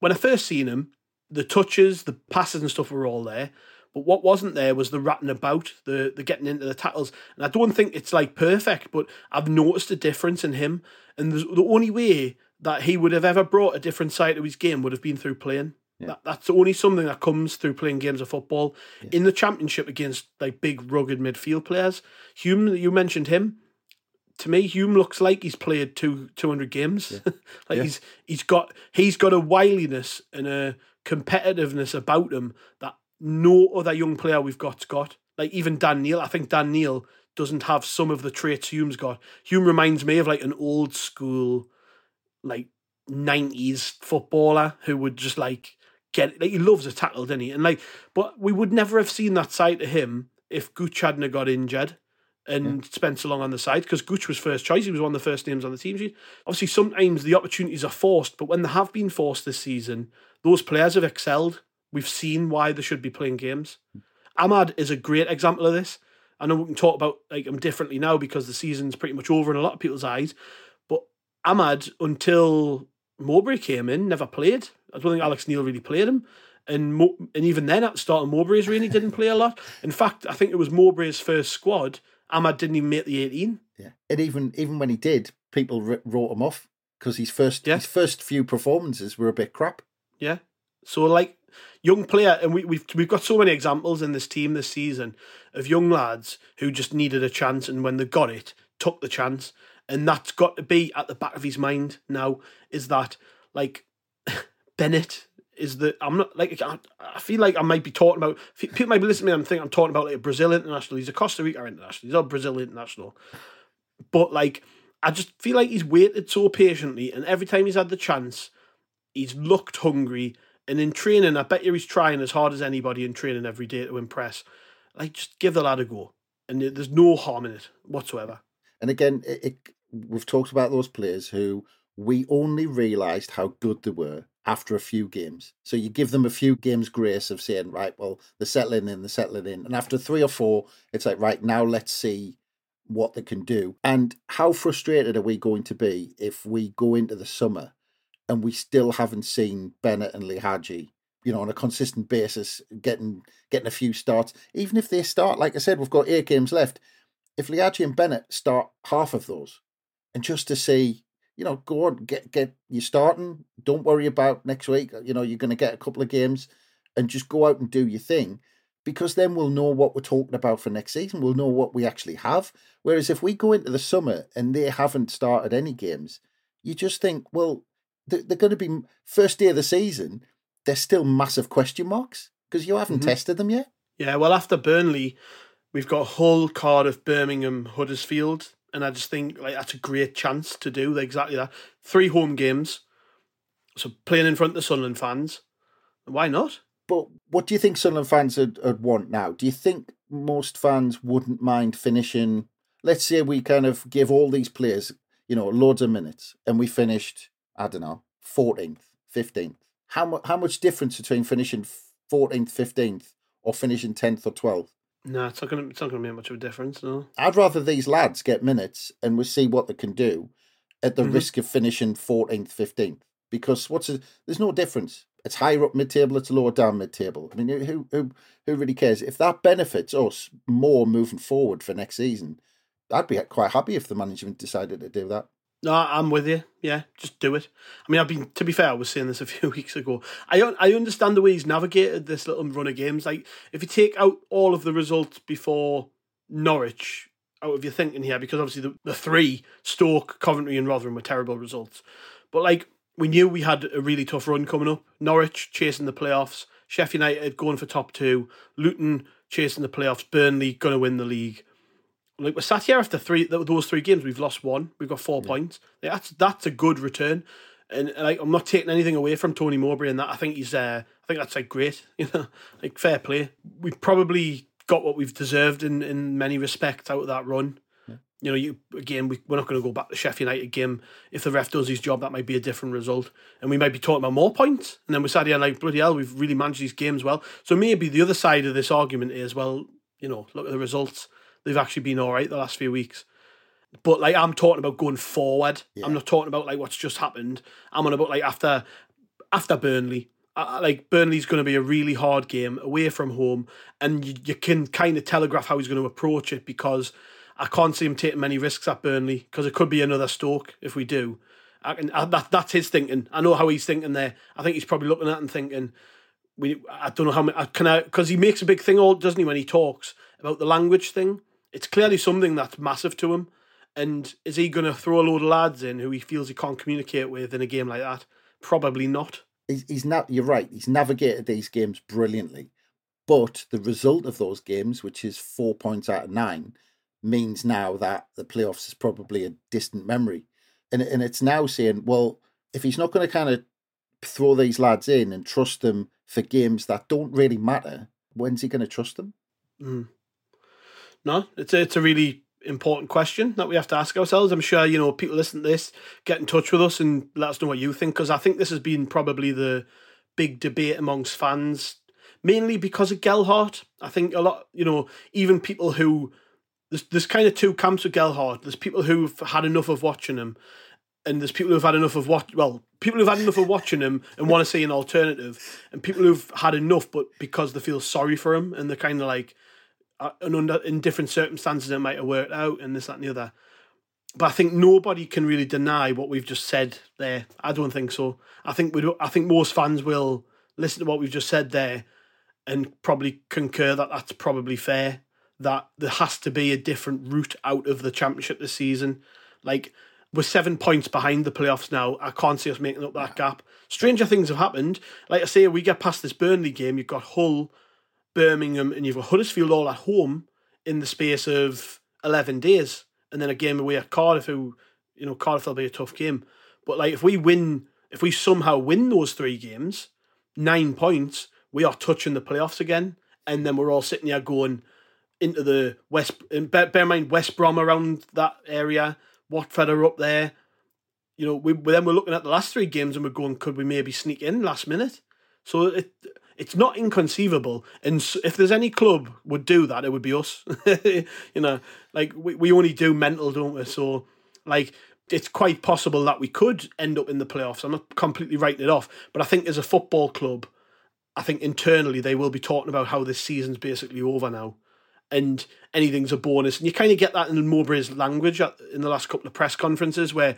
When I first seen him, the touches, the passes and stuff were all there. But what wasn't there was the ratting about, the the getting into the tackles. And I don't think it's like perfect, but I've noticed a difference in him. And the only way that he would have ever brought a different side to his game would have been through playing. Yeah. That, that's only something that comes through playing games of football. In the championship against like big rugged midfield players, Hume, you mentioned him. To me, Hume looks like he's played two two hundred games. like Yeah. he's he's got he's got a wiliness and a competitiveness about him that no other young player we've got's got. Like even Dan Neil, I think Dan Neil doesn't have some of the traits Hume's got. Hume reminds me of like an old school, like nineties footballer who would just like get like he loves a tackle, didn't he? And like, but we would never have seen that side of him if Gooch hadn't got injured and spent so long on the side because Gooch was first choice. He was one of the first names on the team sheet. Obviously, sometimes the opportunities are forced, but when they have been forced this season, those players have excelled. We've seen why they should be playing games. Amad is a great example of this. I know we can talk about like him differently now because the season's pretty much over in a lot of people's eyes. But Amad, until Mowbray came in, never played. I don't think Alex Neil really played him. And Mo- and even then, at the start of Mowbray's really didn't play a lot. In fact, I think it was Mowbray's first squad. Amad didn't even make the 18. Yeah, and even even when he did, people wr- wrote him off because his first Yeah. his first few performances were a bit crap. Yeah. So like young player, and we, we've we've got so many examples in this team this season of young lads who just needed a chance, and when they got it, took the chance, and that's got to be at the back of his mind now. Is that like Bennette is the I'm not like I, I feel like I might be talking about people might be listening to me and think I'm talking about like a Brazil international. He's a Costa Rica international. He's not Brazil international, but like I just feel like he's waited so patiently, and every time he's had the chance, he's looked hungry. And in training, I bet you he's trying as hard as anybody in training every day to impress. Like, just give the lad a go, and there's no harm in it whatsoever. And again, it, it, we've talked about those players who we only realised how good they were after a few games. So you give them a few games grace of saying, right, well, they're settling in, they're settling in. And after three or four, it's like, right, now let's see what they can do. And how frustrated are we going to be if we go into the summer and we still haven't seen Bennette and Lihadji, you know, on a consistent basis, getting getting a few starts. Even if they start, like I said, we've got eight games left. If Lihadji and Bennette start half of those, and just to see, you know, go on, get get you starting. Don't worry about next week. You know, you're going to get a couple of games, and just go out and do your thing, because then we'll know what we're talking about for next season. We'll know what we actually have. Whereas if we go into the summer and they haven't started any games, you just think, well, they're, they're going to be first day of the season. There's still massive question marks because you haven't Mhm. tested them yet. Yeah, well, after Burnley, we've got Hull, Cardiff, Birmingham, Huddersfield, and I just think like that's a great chance to do exactly that. Three home games, so playing in front of the Sunderland fans. Why not? But what do you think Sunderland fans would, would want now? Do you think most fans wouldn't mind finishing? Let's say we kind of give all these players, you know, loads of minutes, and we finished, I don't know, fourteenth, fifteenth. How much? How much difference between finishing fourteenth, fifteenth, or finishing tenth or twelfth? No, it's not. It's not gonna make much of a difference. No. I'd rather these lads get minutes and we see what they can do at the Mhm. risk of finishing 14th, 15th. Because what's a, there's no difference. It's higher up mid table, it's lower down mid table. I mean, who, who who really cares? If that benefits us more moving forward for next season, I'd be quite happy if the management decided to do that. No, I'm with you. Yeah, just do it. I mean, I've been to be fair. I was saying this a few weeks ago. I I understand the way he's navigated this little run of games. Like, if you take out all of the results before Norwich out of your thinking here, because obviously the, the three Stoke, Coventry, and Rotherham were terrible results. But like, we knew we had a really tough run coming up. Norwich chasing the playoffs, Sheffield United going for top two, Luton chasing the playoffs, Burnley going to win the league like we're sat here after three those three games, we've lost one. We've got four points. Like, that's that's a good return, and like I'm not taking anything away from Tony Mowbray and that. I think he's uh, I think that's like great. You know, like fair play. We've probably got what we've deserved in in many respects out of that run. You know, you again, we, we're not going to go back to Sheffield United game. If the ref does his job, that might be a different result, and we might be talking about more points. And then we're sat here like bloody hell, we've really managed these games well. So maybe the other side of this argument is well, you know, look at the results they've actually been all right the last few weeks. But like I'm talking about going forward. Yeah. I'm not talking about like what's just happened. I'm on about like after after Burnley. Uh, like Burnley's going to be a really hard game away from home, and you, you can kind of telegraph how he's going to approach it because I can't see him taking many risks at Burnley because it could be another Stoke if we do, I can, I, that, that's his thinking. I know how he's thinking there. I think he's probably looking at it and thinking, we, I don't know how many, can I, because he makes a big thing, all doesn't he, when he talks about the language thing? It's clearly something that's massive to him. And is he going to throw a load of lads in who he feels he can't communicate with in a game like that? Probably not. He's, he's not, you're right. He's navigated these games brilliantly. But the result of those games, which is four points out of nine, means now that the playoffs is probably a distant memory. And, and it's now saying, well, if he's not going to kind of throw these lads in and trust them for games that don't really matter, when's he going to trust them? Mm. No, it's a, it's a really important question that we have to ask ourselves. I'm sure you know people listen to this, get in touch with us and let us know what you think because I think this has been probably the big debate amongst fans, mainly because of Gelhardt. I think a lot, you know, even people who there's there's kind of two camps with Gelhardt. There's people who've had enough of watching him, and there's people who've had enough of watch. Well, people who've had enough of watching him and want to see an alternative, and people who've had enough, but because they feel sorry for him and they're kind of like Uh, and under in different circumstances it might have worked out and this that and the other. But I think nobody can really deny what we've just said there. I don't think so. I think we. I think most fans will listen to what we've just said there, and probably concur that that's probably fair. That there has to be a different route out of the championship this season. Like we're seven points behind the playoffs now. I can't see us making up that gap. Stranger things have happened. Like I say, we get past this Burnley game. You've got Hull Birmingham, and you've got Huddersfield all at home in the space of 11 days. And then a game away at Cardiff, who, you know, Cardiff will be a tough game. But like, if we win, if we somehow win those three games, nine points, we are touching the playoffs again. And then we're all sitting here going into the West, bear, bear in mind, West Brom around that area, Watford are up there. You know, we then we're looking at the last three games and we're going, could we maybe sneak in last minute? So it it's not inconceivable. And if there's any club would do that, it would be us. you know, like we, we only do mental, don't we? So, like, it's quite possible that we could end up in the playoffs. I'm not completely writing it off, but I think as a football club, I think internally they will be talking about how this season's basically over now, and anything's a bonus. And you kind of get that in Mowbray's language in the last couple of press conferences, where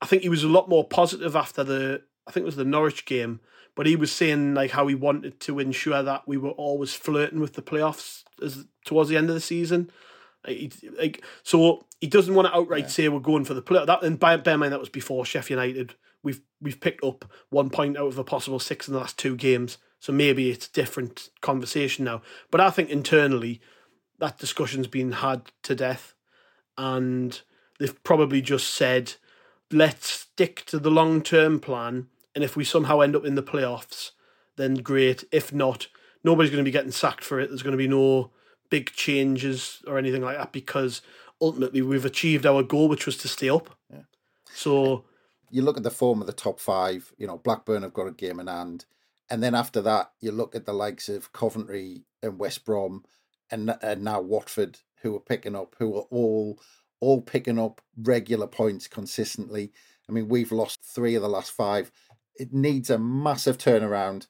I think he was a lot more positive after the I think it was the Norwich game but he was saying like how he wanted to ensure that we were always flirting with the playoffs as towards the end of the season. Like, he, like so, he doesn't want to outright yeah. say we're going for the play. That and bear, bear in mind that was before Sheffield United. We've we've picked up one point out of a possible six in the last two games. So maybe it's a different conversation now. But I think internally that discussion's been had to death, and they've probably just said, let's stick to the long term plan and if we somehow end up in the playoffs, then great. If not, nobody's going to be getting sacked for it. There's going to be no big changes or anything like that because ultimately we've achieved our goal, which was to stay up. Yeah. So you look at the form of the top five. You know, Blackburn have got a game in hand, and then after that, you look at the likes of Coventry and West Brom, and and now Watford, who are picking up, who are all all picking up regular points consistently. I mean, we've lost three of the last five it needs a massive turnaround.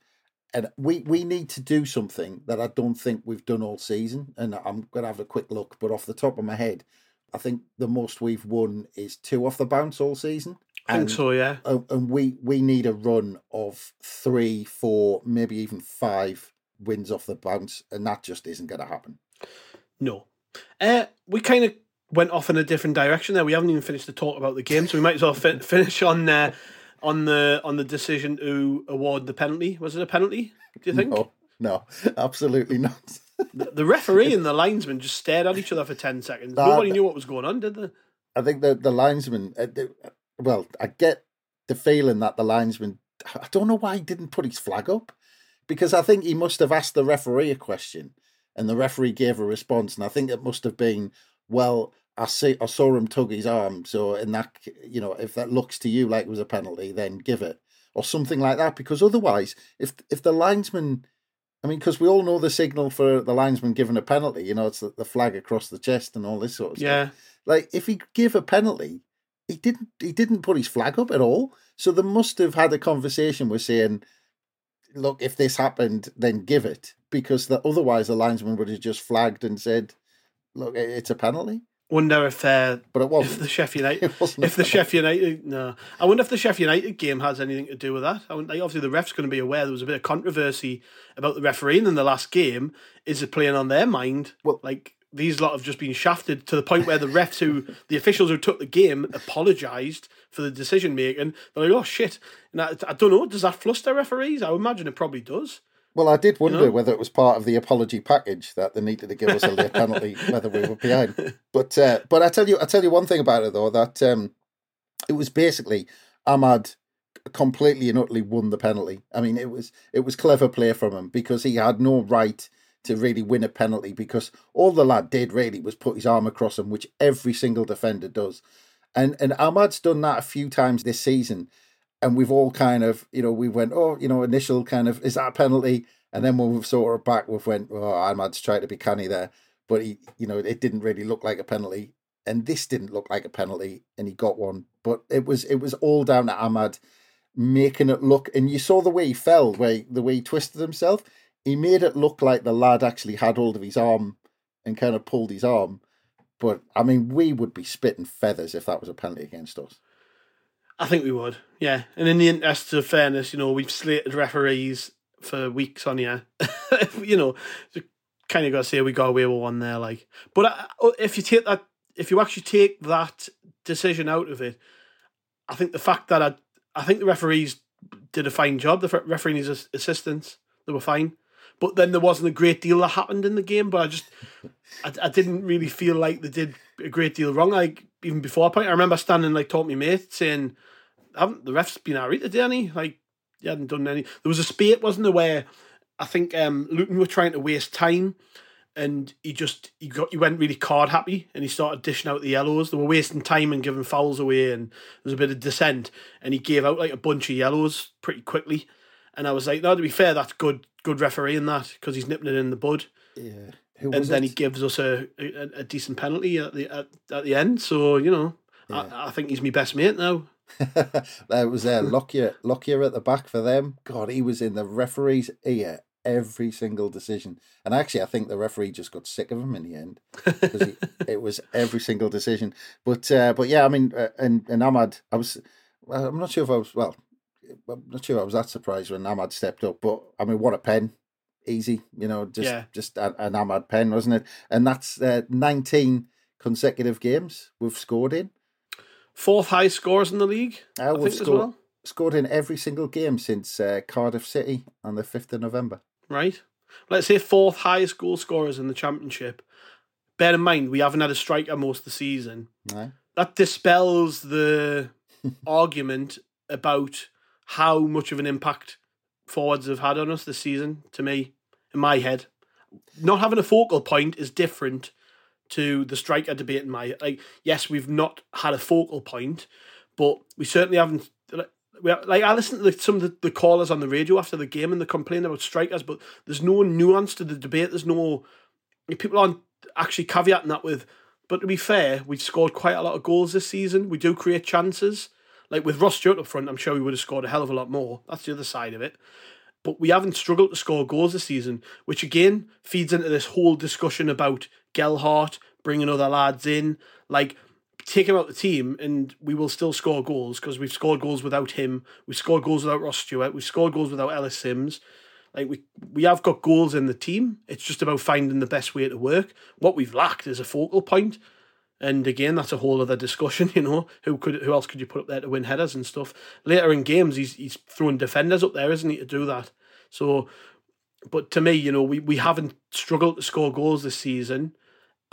And we, we need to do something that I don't think we've done all season. And I'm going to have a quick look, but off the top of my head, I think the most we've won is two off the bounce all season. I think so, yeah. And we, we need a run of three, four, maybe even five wins off the bounce, and that just isn't going to happen. No. Uh, we kind of went off in a different direction there. We haven't even finished the talk about the game, so we might as well fin- finish on uh, on the on the decision to award the penalty. Was it a penalty? Do you think? No, no absolutely not. the, the, referee and the linesman just stared at each other for ten seconds. That, Nobody knew what was going on, did they? I think the the linesman. Uh, well, I get the feeling that the linesman. I don't know why he didn't put his flag up, because I think he must have asked the referee a question, and the referee gave a response, and I think it must have been, well, I see I saw him tug his arm. So in that you know, if that looks to you like it was a penalty, then give it or something like that. Because otherwise, if if the linesman, I mean, because we all know the signal for the linesman giving a penalty, you know, it's the, the flag across the chest and all this sort of yeah. stuff. Like if he give a penalty, he didn't he didn't put his flag up at all. So they must have had a conversation with saying, look, if this happened, then give it. Because the, otherwise the linesman would have just flagged and said, look, it's a penalty. Wonder if uh, but it wasn't. the Sheffield United if the Sheffield United no, I wonder if the Sheffield United game has anything to do with that. I like, obviously, the ref's going to be aware there was a bit of controversy about the refereeing in the last game. Is it playing on their mind? Well- like these lot have just been shafted to the point where the refs who the officials who took the game apologised for the decision making. They're like, oh shit! And I, I don't know. Does that fluster referees? I imagine it probably does. Well, I did wonder know? whether it was part of the apology package that they needed to give us a penalty, whether we were behind. But uh, but I tell you, I tell you one thing about it though that um, it was basically Amad completely and utterly won the penalty. I mean, it was it was clever play from him because he had no right to really win a penalty because all the lad did really was put his arm across him, which every single defender does. And and Amad's done that a few times this season, and we've all kind of you know we went oh you know initial kind of is that a penalty, and then when we've sort of back we've went oh Amad's tried to be canny there, but he you know it didn't really look like a penalty, and this didn't look like a penalty, and he got one, but it was it was all down to Amad making it look, and you saw the way he fell, way the way he twisted himself. He made it look like the lad actually had hold of his arm and kind of pulled his arm. But I mean, we would be spitting feathers if that was a penalty against us. I think we would, yeah. And in the interest of fairness, you know, we've slated referees for weeks on here. you know, kind of got to say we got away with one there, like. But I, if you take that, if you actually take that decision out of it, I think the fact that I, I think the referees did a fine job. The referee's assistants, they were fine. But then there wasn't a great deal that happened in the game. But I just, I, I didn't really feel like they did a great deal wrong. Like even before I point, I remember standing like talking to my mate saying, "Haven't the refs been alright today? Any like, he hadn't done any." There was a spate, wasn't there, where I think um, Luton were trying to waste time, and he just he got he went really card happy, and he started dishing out the yellows. They were wasting time and giving fouls away, and there was a bit of dissent, and he gave out like a bunch of yellows pretty quickly. And I was like, no, to be fair, that's good, good refereeing that because he's nipping it in the bud. Yeah. And then it? he gives us a, a, a decent penalty at the at, at the end. So you know, Yeah. I, I think he's my best mate now. there was uh, Lockyer, Lockyer at the back for them. God, he was in the referee's ear every single decision. And actually, I think the referee just got sick of him in the end because it was every single decision. But uh, but yeah, I mean, uh, and and Amad, I was, well, I'm not sure if I was well, I'm not sure I was that surprised when Amad stepped up. But I mean, what a pen! Easy, you know, just Yeah. just an, Amad pen, wasn't it? And that's uh, 19 consecutive games we've scored in. Fourth highest scores in the league, Uh, I we've think as scored, well. scored in every single game since uh, Cardiff City on the 5th of November. Right? Let's say fourth highest goal scorers in the championship. Bear in mind, we haven't had a striker most of the season. Right? That dispels the argument about how much of an impact forwards have had on us this season. To me, in my head, not having a focal point is different to the striker debate. In my like, yes, we've not had a focal point, but we certainly haven't. We like I listened to some of the, the callers on the radio after the game and they complained about strikers, but there's no nuance to the debate. There's no people aren't actually caveating that with. But to be fair, we've scored quite a lot of goals this season. We do create chances. Like with Ross Stewart up front, I'm sure we would have scored a hell of a lot more. That's the other side of it. But we haven't struggled to score goals this season, which again feeds into this whole discussion about Gelhardt bringing other lads in. Like, take him out the team and we will still score goals because we've scored goals without him. We've scored goals without Ross Stewart. We've scored goals without Ellis Simms. Like we we have got goals in the team. It's just about finding the best way to work. What we've lacked is a focal point. And again, that's a whole other discussion, you know. Who could who else could you put up there to win headers and stuff? Later in games he's he's throwing defenders up there, isn't he, to do that? So but to me, you know, we, we haven't struggled to score goals this season.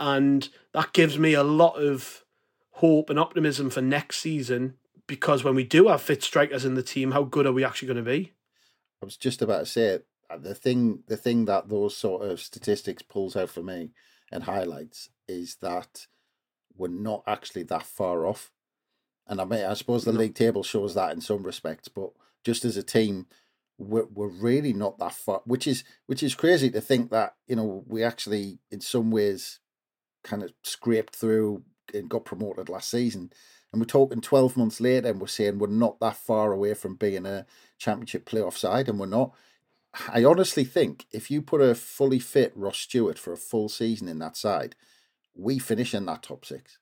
And that gives me a lot of hope and optimism for next season because when we do have fit strikers in the team, how good are we actually going to be? I was just about to say it. uh, The thing, the thing that those sort of statistics pulls out for me and highlights is that we're not actually that far off. And I mean, I suppose the league table shows that in some respects, but just as a team, we're, we're really not that far. Which is which is crazy to think that you know we actually, in some ways, kind of scraped through and got promoted last season. And we're talking 12 months later and we're saying we're not that far away from being a championship playoff side, and we're not. I honestly think if you put a fully fit Ross Stewart for a full season in that side, we finish in that top six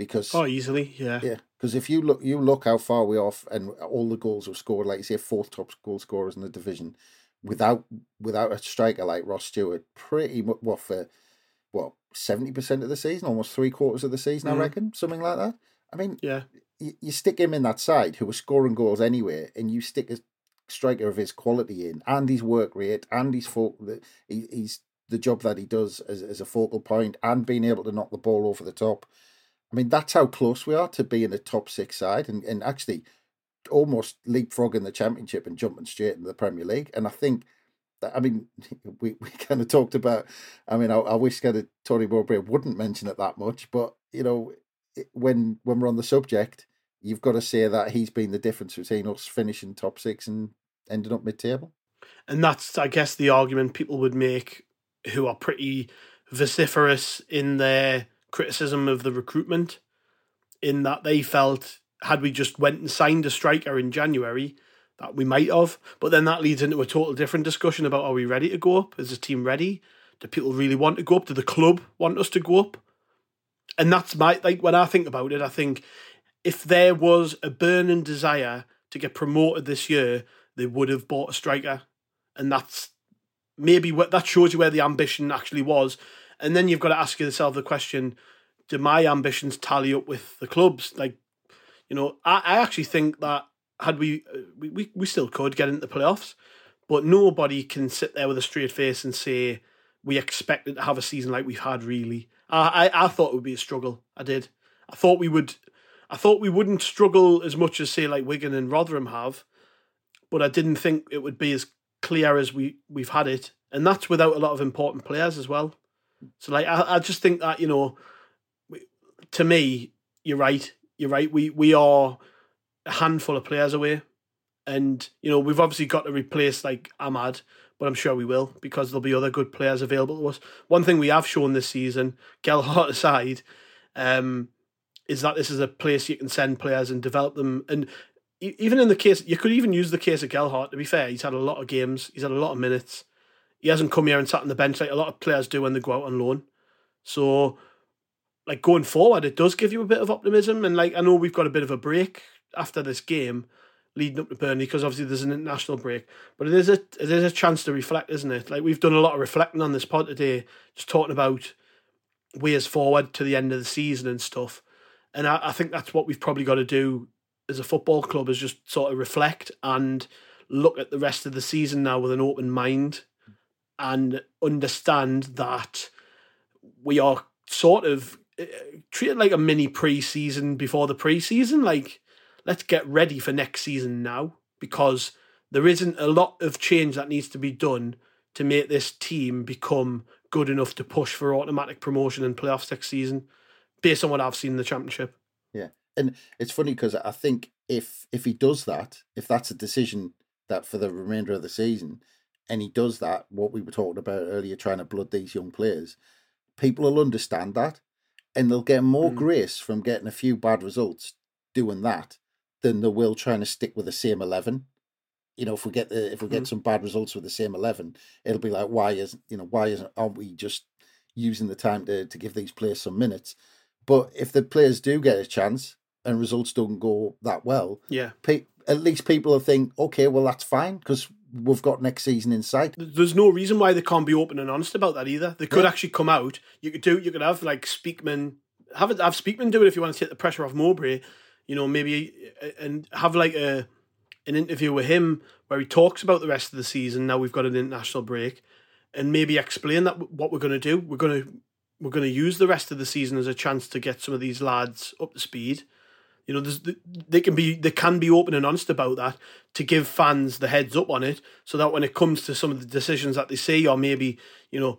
because oh, easily, yeah, yeah. Because if you look, you look how far we are off, and all the goals we've scored, like you say, fourth top goal scorers in the division, without without a striker like Ross Stewart, pretty much what for what seventy percent of the season, almost three quarters of the season, mm. I reckon, something like that. I mean, yeah, you, you stick him in that side who was scoring goals anyway, and you stick a striker of his quality in, and his work rate, and his fo- he, he's the job that he does as, as a focal point, and being able to knock the ball over the top. I mean, that's how close we are to being a top six side, and, and actually almost leapfrogging the championship and jumping straight into the Premier League. And I think that, I mean, we, we kind of talked about, I mean, I, I wish kind of Tony Mowbray wouldn't mention it that much, but, you know, when when we're on the subject, you've got to say that he's been the difference between us finishing top six and ending up mid table. And that's, I guess, the argument people would make who are pretty vociferous in their criticism of the recruitment, in that they felt had we just went and signed a striker in January, that we might have. But then that leads into a total different discussion about are we ready to go up? Is the team ready? Do people really want to go up? Do the club want us to go up? And that's my like when I think about it, I think if there was a burning desire to get promoted this year, they would have bought a striker. And that's maybe what that shows you where the ambition actually was. And then you've got to ask yourself the question: Do my ambitions tally up with the club's? Like, you know, I, I actually think that had we, uh, we we we still could get into the playoffs, but nobody can sit there with a straight face and say we expected to have a season like we've had. Really, I I, I thought it would be a struggle. I did. I thought we would. I thought we wouldn't struggle as much as say like Wigan and Rotherham have, but I didn't think it would be as clear as we we've had it, and that's without a lot of important players as well. So like I, I just think that you know, to me, you're right. You're right. We we are a handful of players away, and you know we've obviously got to replace like Amad, but I'm sure we will because there'll be other good players available to us. One thing we have shown this season, Gelhardt aside, um, is that this is a place you can send players and develop them. And even in the case, you could even use the case of Gelhardt. To be fair, he's had a lot of games, he's had a lot of minutes he hasn't come here and sat on the bench like a lot of players do when they go out on loan. So, like going forward, it does give you a bit of optimism. And like I know we've got a bit of a break after this game, leading up to Burnley, because obviously there's an international break. But it is a it is a chance to reflect, isn't it? Like we've done a lot of reflecting on this pod today, just talking about ways forward to the end of the season and stuff. And I, I think that's what we've probably got to do as a football club is just sort of reflect and look at the rest of the season now with an open mind and understand that we are sort of uh, treated like a mini pre-season before the pre-season. Like let's get ready for next season now because there isn't a lot of change that needs to be done to make this team become good enough to push for automatic promotion and playoffs next season based on what I've seen in the championship and it's funny because I think if if he does that if that's a decision that for the remainder of the season and he does that, what we were talking about earlier, trying to blood these young players, people will understand that and they'll get more mm. grace from getting a few bad results doing that than they will trying to stick with the same 11 you know if we get the if we get mm. some bad results with the same 11 it'll be like why is you know why isn't aren't we just using the time to to give these players some minutes but if the players do get a chance and results don't go that well yeah pe- at least people will think okay well that's fine because we've got next season in sight. There's no reason why they can't be open and honest about that either. They could yeah. actually come out. You could do. You could have like Speakman. Have it. Have Speakman do it if you want to take the pressure off Mowbray. You know, maybe uh, and have like a an interview with him where he talks about the rest of the season. Now we've got an international break, and maybe explain that what we're going to do. We're going to we're going to use the rest of the season as a chance to get some of these lads up to speed you know, they can be they can be open and honest about that to give fans the heads up on it, so that when it comes to some of the decisions that they see, or maybe you know,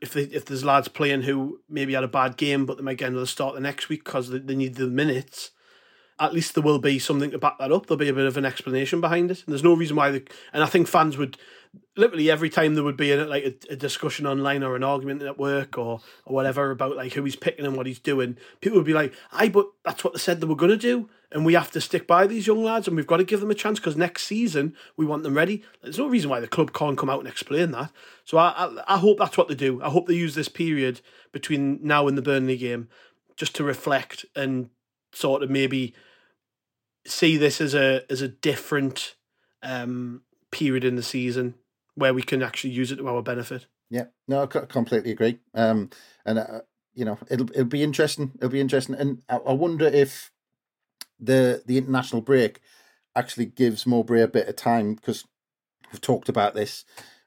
if they, if there's lads playing who maybe had a bad game, but they might get another start the next week because they, they need the minutes, at least there will be something to back that up. There'll be a bit of an explanation behind it. And there's no reason why, the, and I think fans would literally every time there would be a, like a, a, discussion online or an argument at work or or whatever about like who he's picking and what he's doing, people would be like, "I but that's what they said they were going to do, and we have to stick by these young lads, and we've got to give them a chance because next season we want them ready." There's no reason why the club can't come out and explain that. So I, I, I hope that's what they do. I hope they use this period between now and the Burnley game just to reflect and sort of maybe see this as a as a different um, period in the season where we can actually use it to our benefit. Yeah, no, I completely agree. Um, and uh, you know, it'll it'll be interesting. It'll be interesting, and I, I wonder if the the international break actually gives Mowbray a bit of time because we've talked about this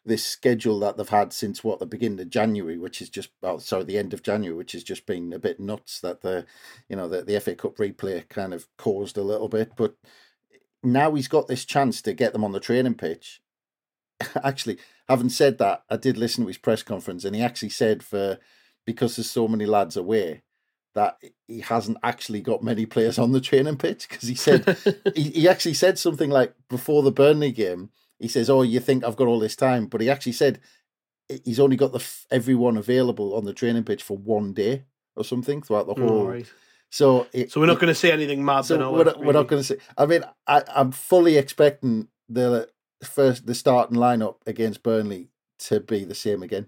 this schedule that they've had since what the beginning of January, which is just well, sorry, the end of January, which has just been a bit nuts. That the you know the the FA Cup replay kind of caused a little bit, but now he's got this chance to get them on the training pitch. actually, having said that, I did listen to his press conference, and he actually said for because there's so many lads away that he hasn't actually got many players on the training pitch because he said he, he actually said something like before the Burnley game he says, "Oh, you think I've got all this time?" But he actually said he's only got the everyone available on the training pitch for one day or something throughout the whole. right. So, it, so we're not going to say anything mad. So we're, not, really. we're not going to say. I mean, I, I'm fully expecting the first the starting lineup against Burnley to be the same again.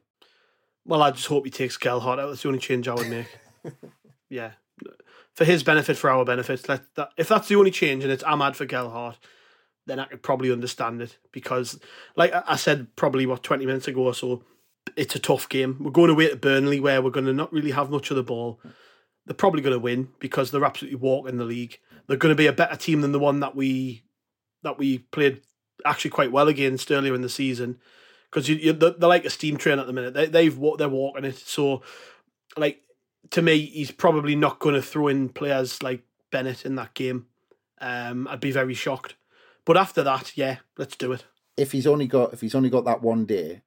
Well, I just hope he takes Gelhardt out. That's the only change I would make. yeah, for his benefit, for our benefit. Let that, if that's the only change, and it's Amad for Gelhardt, then I could probably understand it because, like I said, probably what twenty minutes ago or so, it's a tough game. We're going away to Burnley where we're going to not really have much of the ball. They're probably going to win because they're absolutely walking the league. They're going to be a better team than the one that we that we played actually quite well against earlier in the season because you, you, they're, like a steam train at the minute. They, they've they're walking it. So, like to me, he's probably not going to throw in players like Bennette in that game. Um, I'd be very shocked. But after that, yeah, let's do it. If he's only got if he's only got that one day,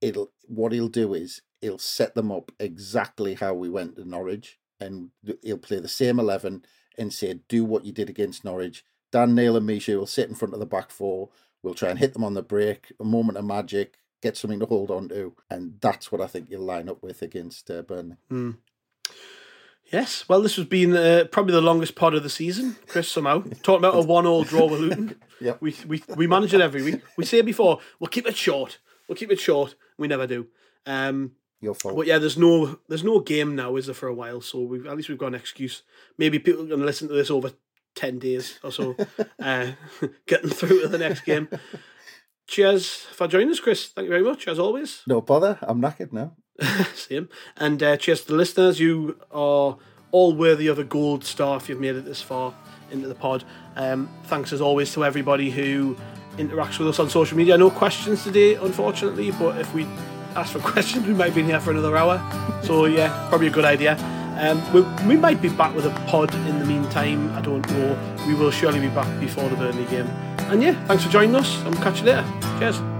it'll what he'll do is he'll set them up exactly how we went to Norwich, and he'll play the same eleven and say, "Do what you did against Norwich." Dan Neil and Michut will sit in front of the back four. We'll try and hit them on the break. A moment of magic, get something to hold on to, and that's what I think you'll line up with against uh, Burnley. Mm. Yes, well, this has been uh, probably the longest pod of the season, Chris. Somehow talking about a one-all draw with Luton. yeah, we we we manage it every week. We say before we'll keep it short. We'll keep it short. We never do. Um, Your fault. But yeah, there's no there's no game now, is there, for a while? So we've at least we've got an excuse. Maybe people are going to listen to this over ten days or so, uh, getting through to the next game. Cheers for joining us, Chris. Thank you very much, as always. No bother. I'm knackered now. Same. And uh, cheers to the listeners. You are all worthy of a gold star if you've made it this far into the pod. Um, thanks as always to everybody who interacts with us on social media. No questions today, unfortunately, but if we ask for questions, we might be in here for another hour. So, yeah, probably a good idea. Um, we, we might be back with a pod in the meantime. I don't know. We will surely be back before the Burnley game. And yeah, thanks for joining us. I'll catch you later. Cheers.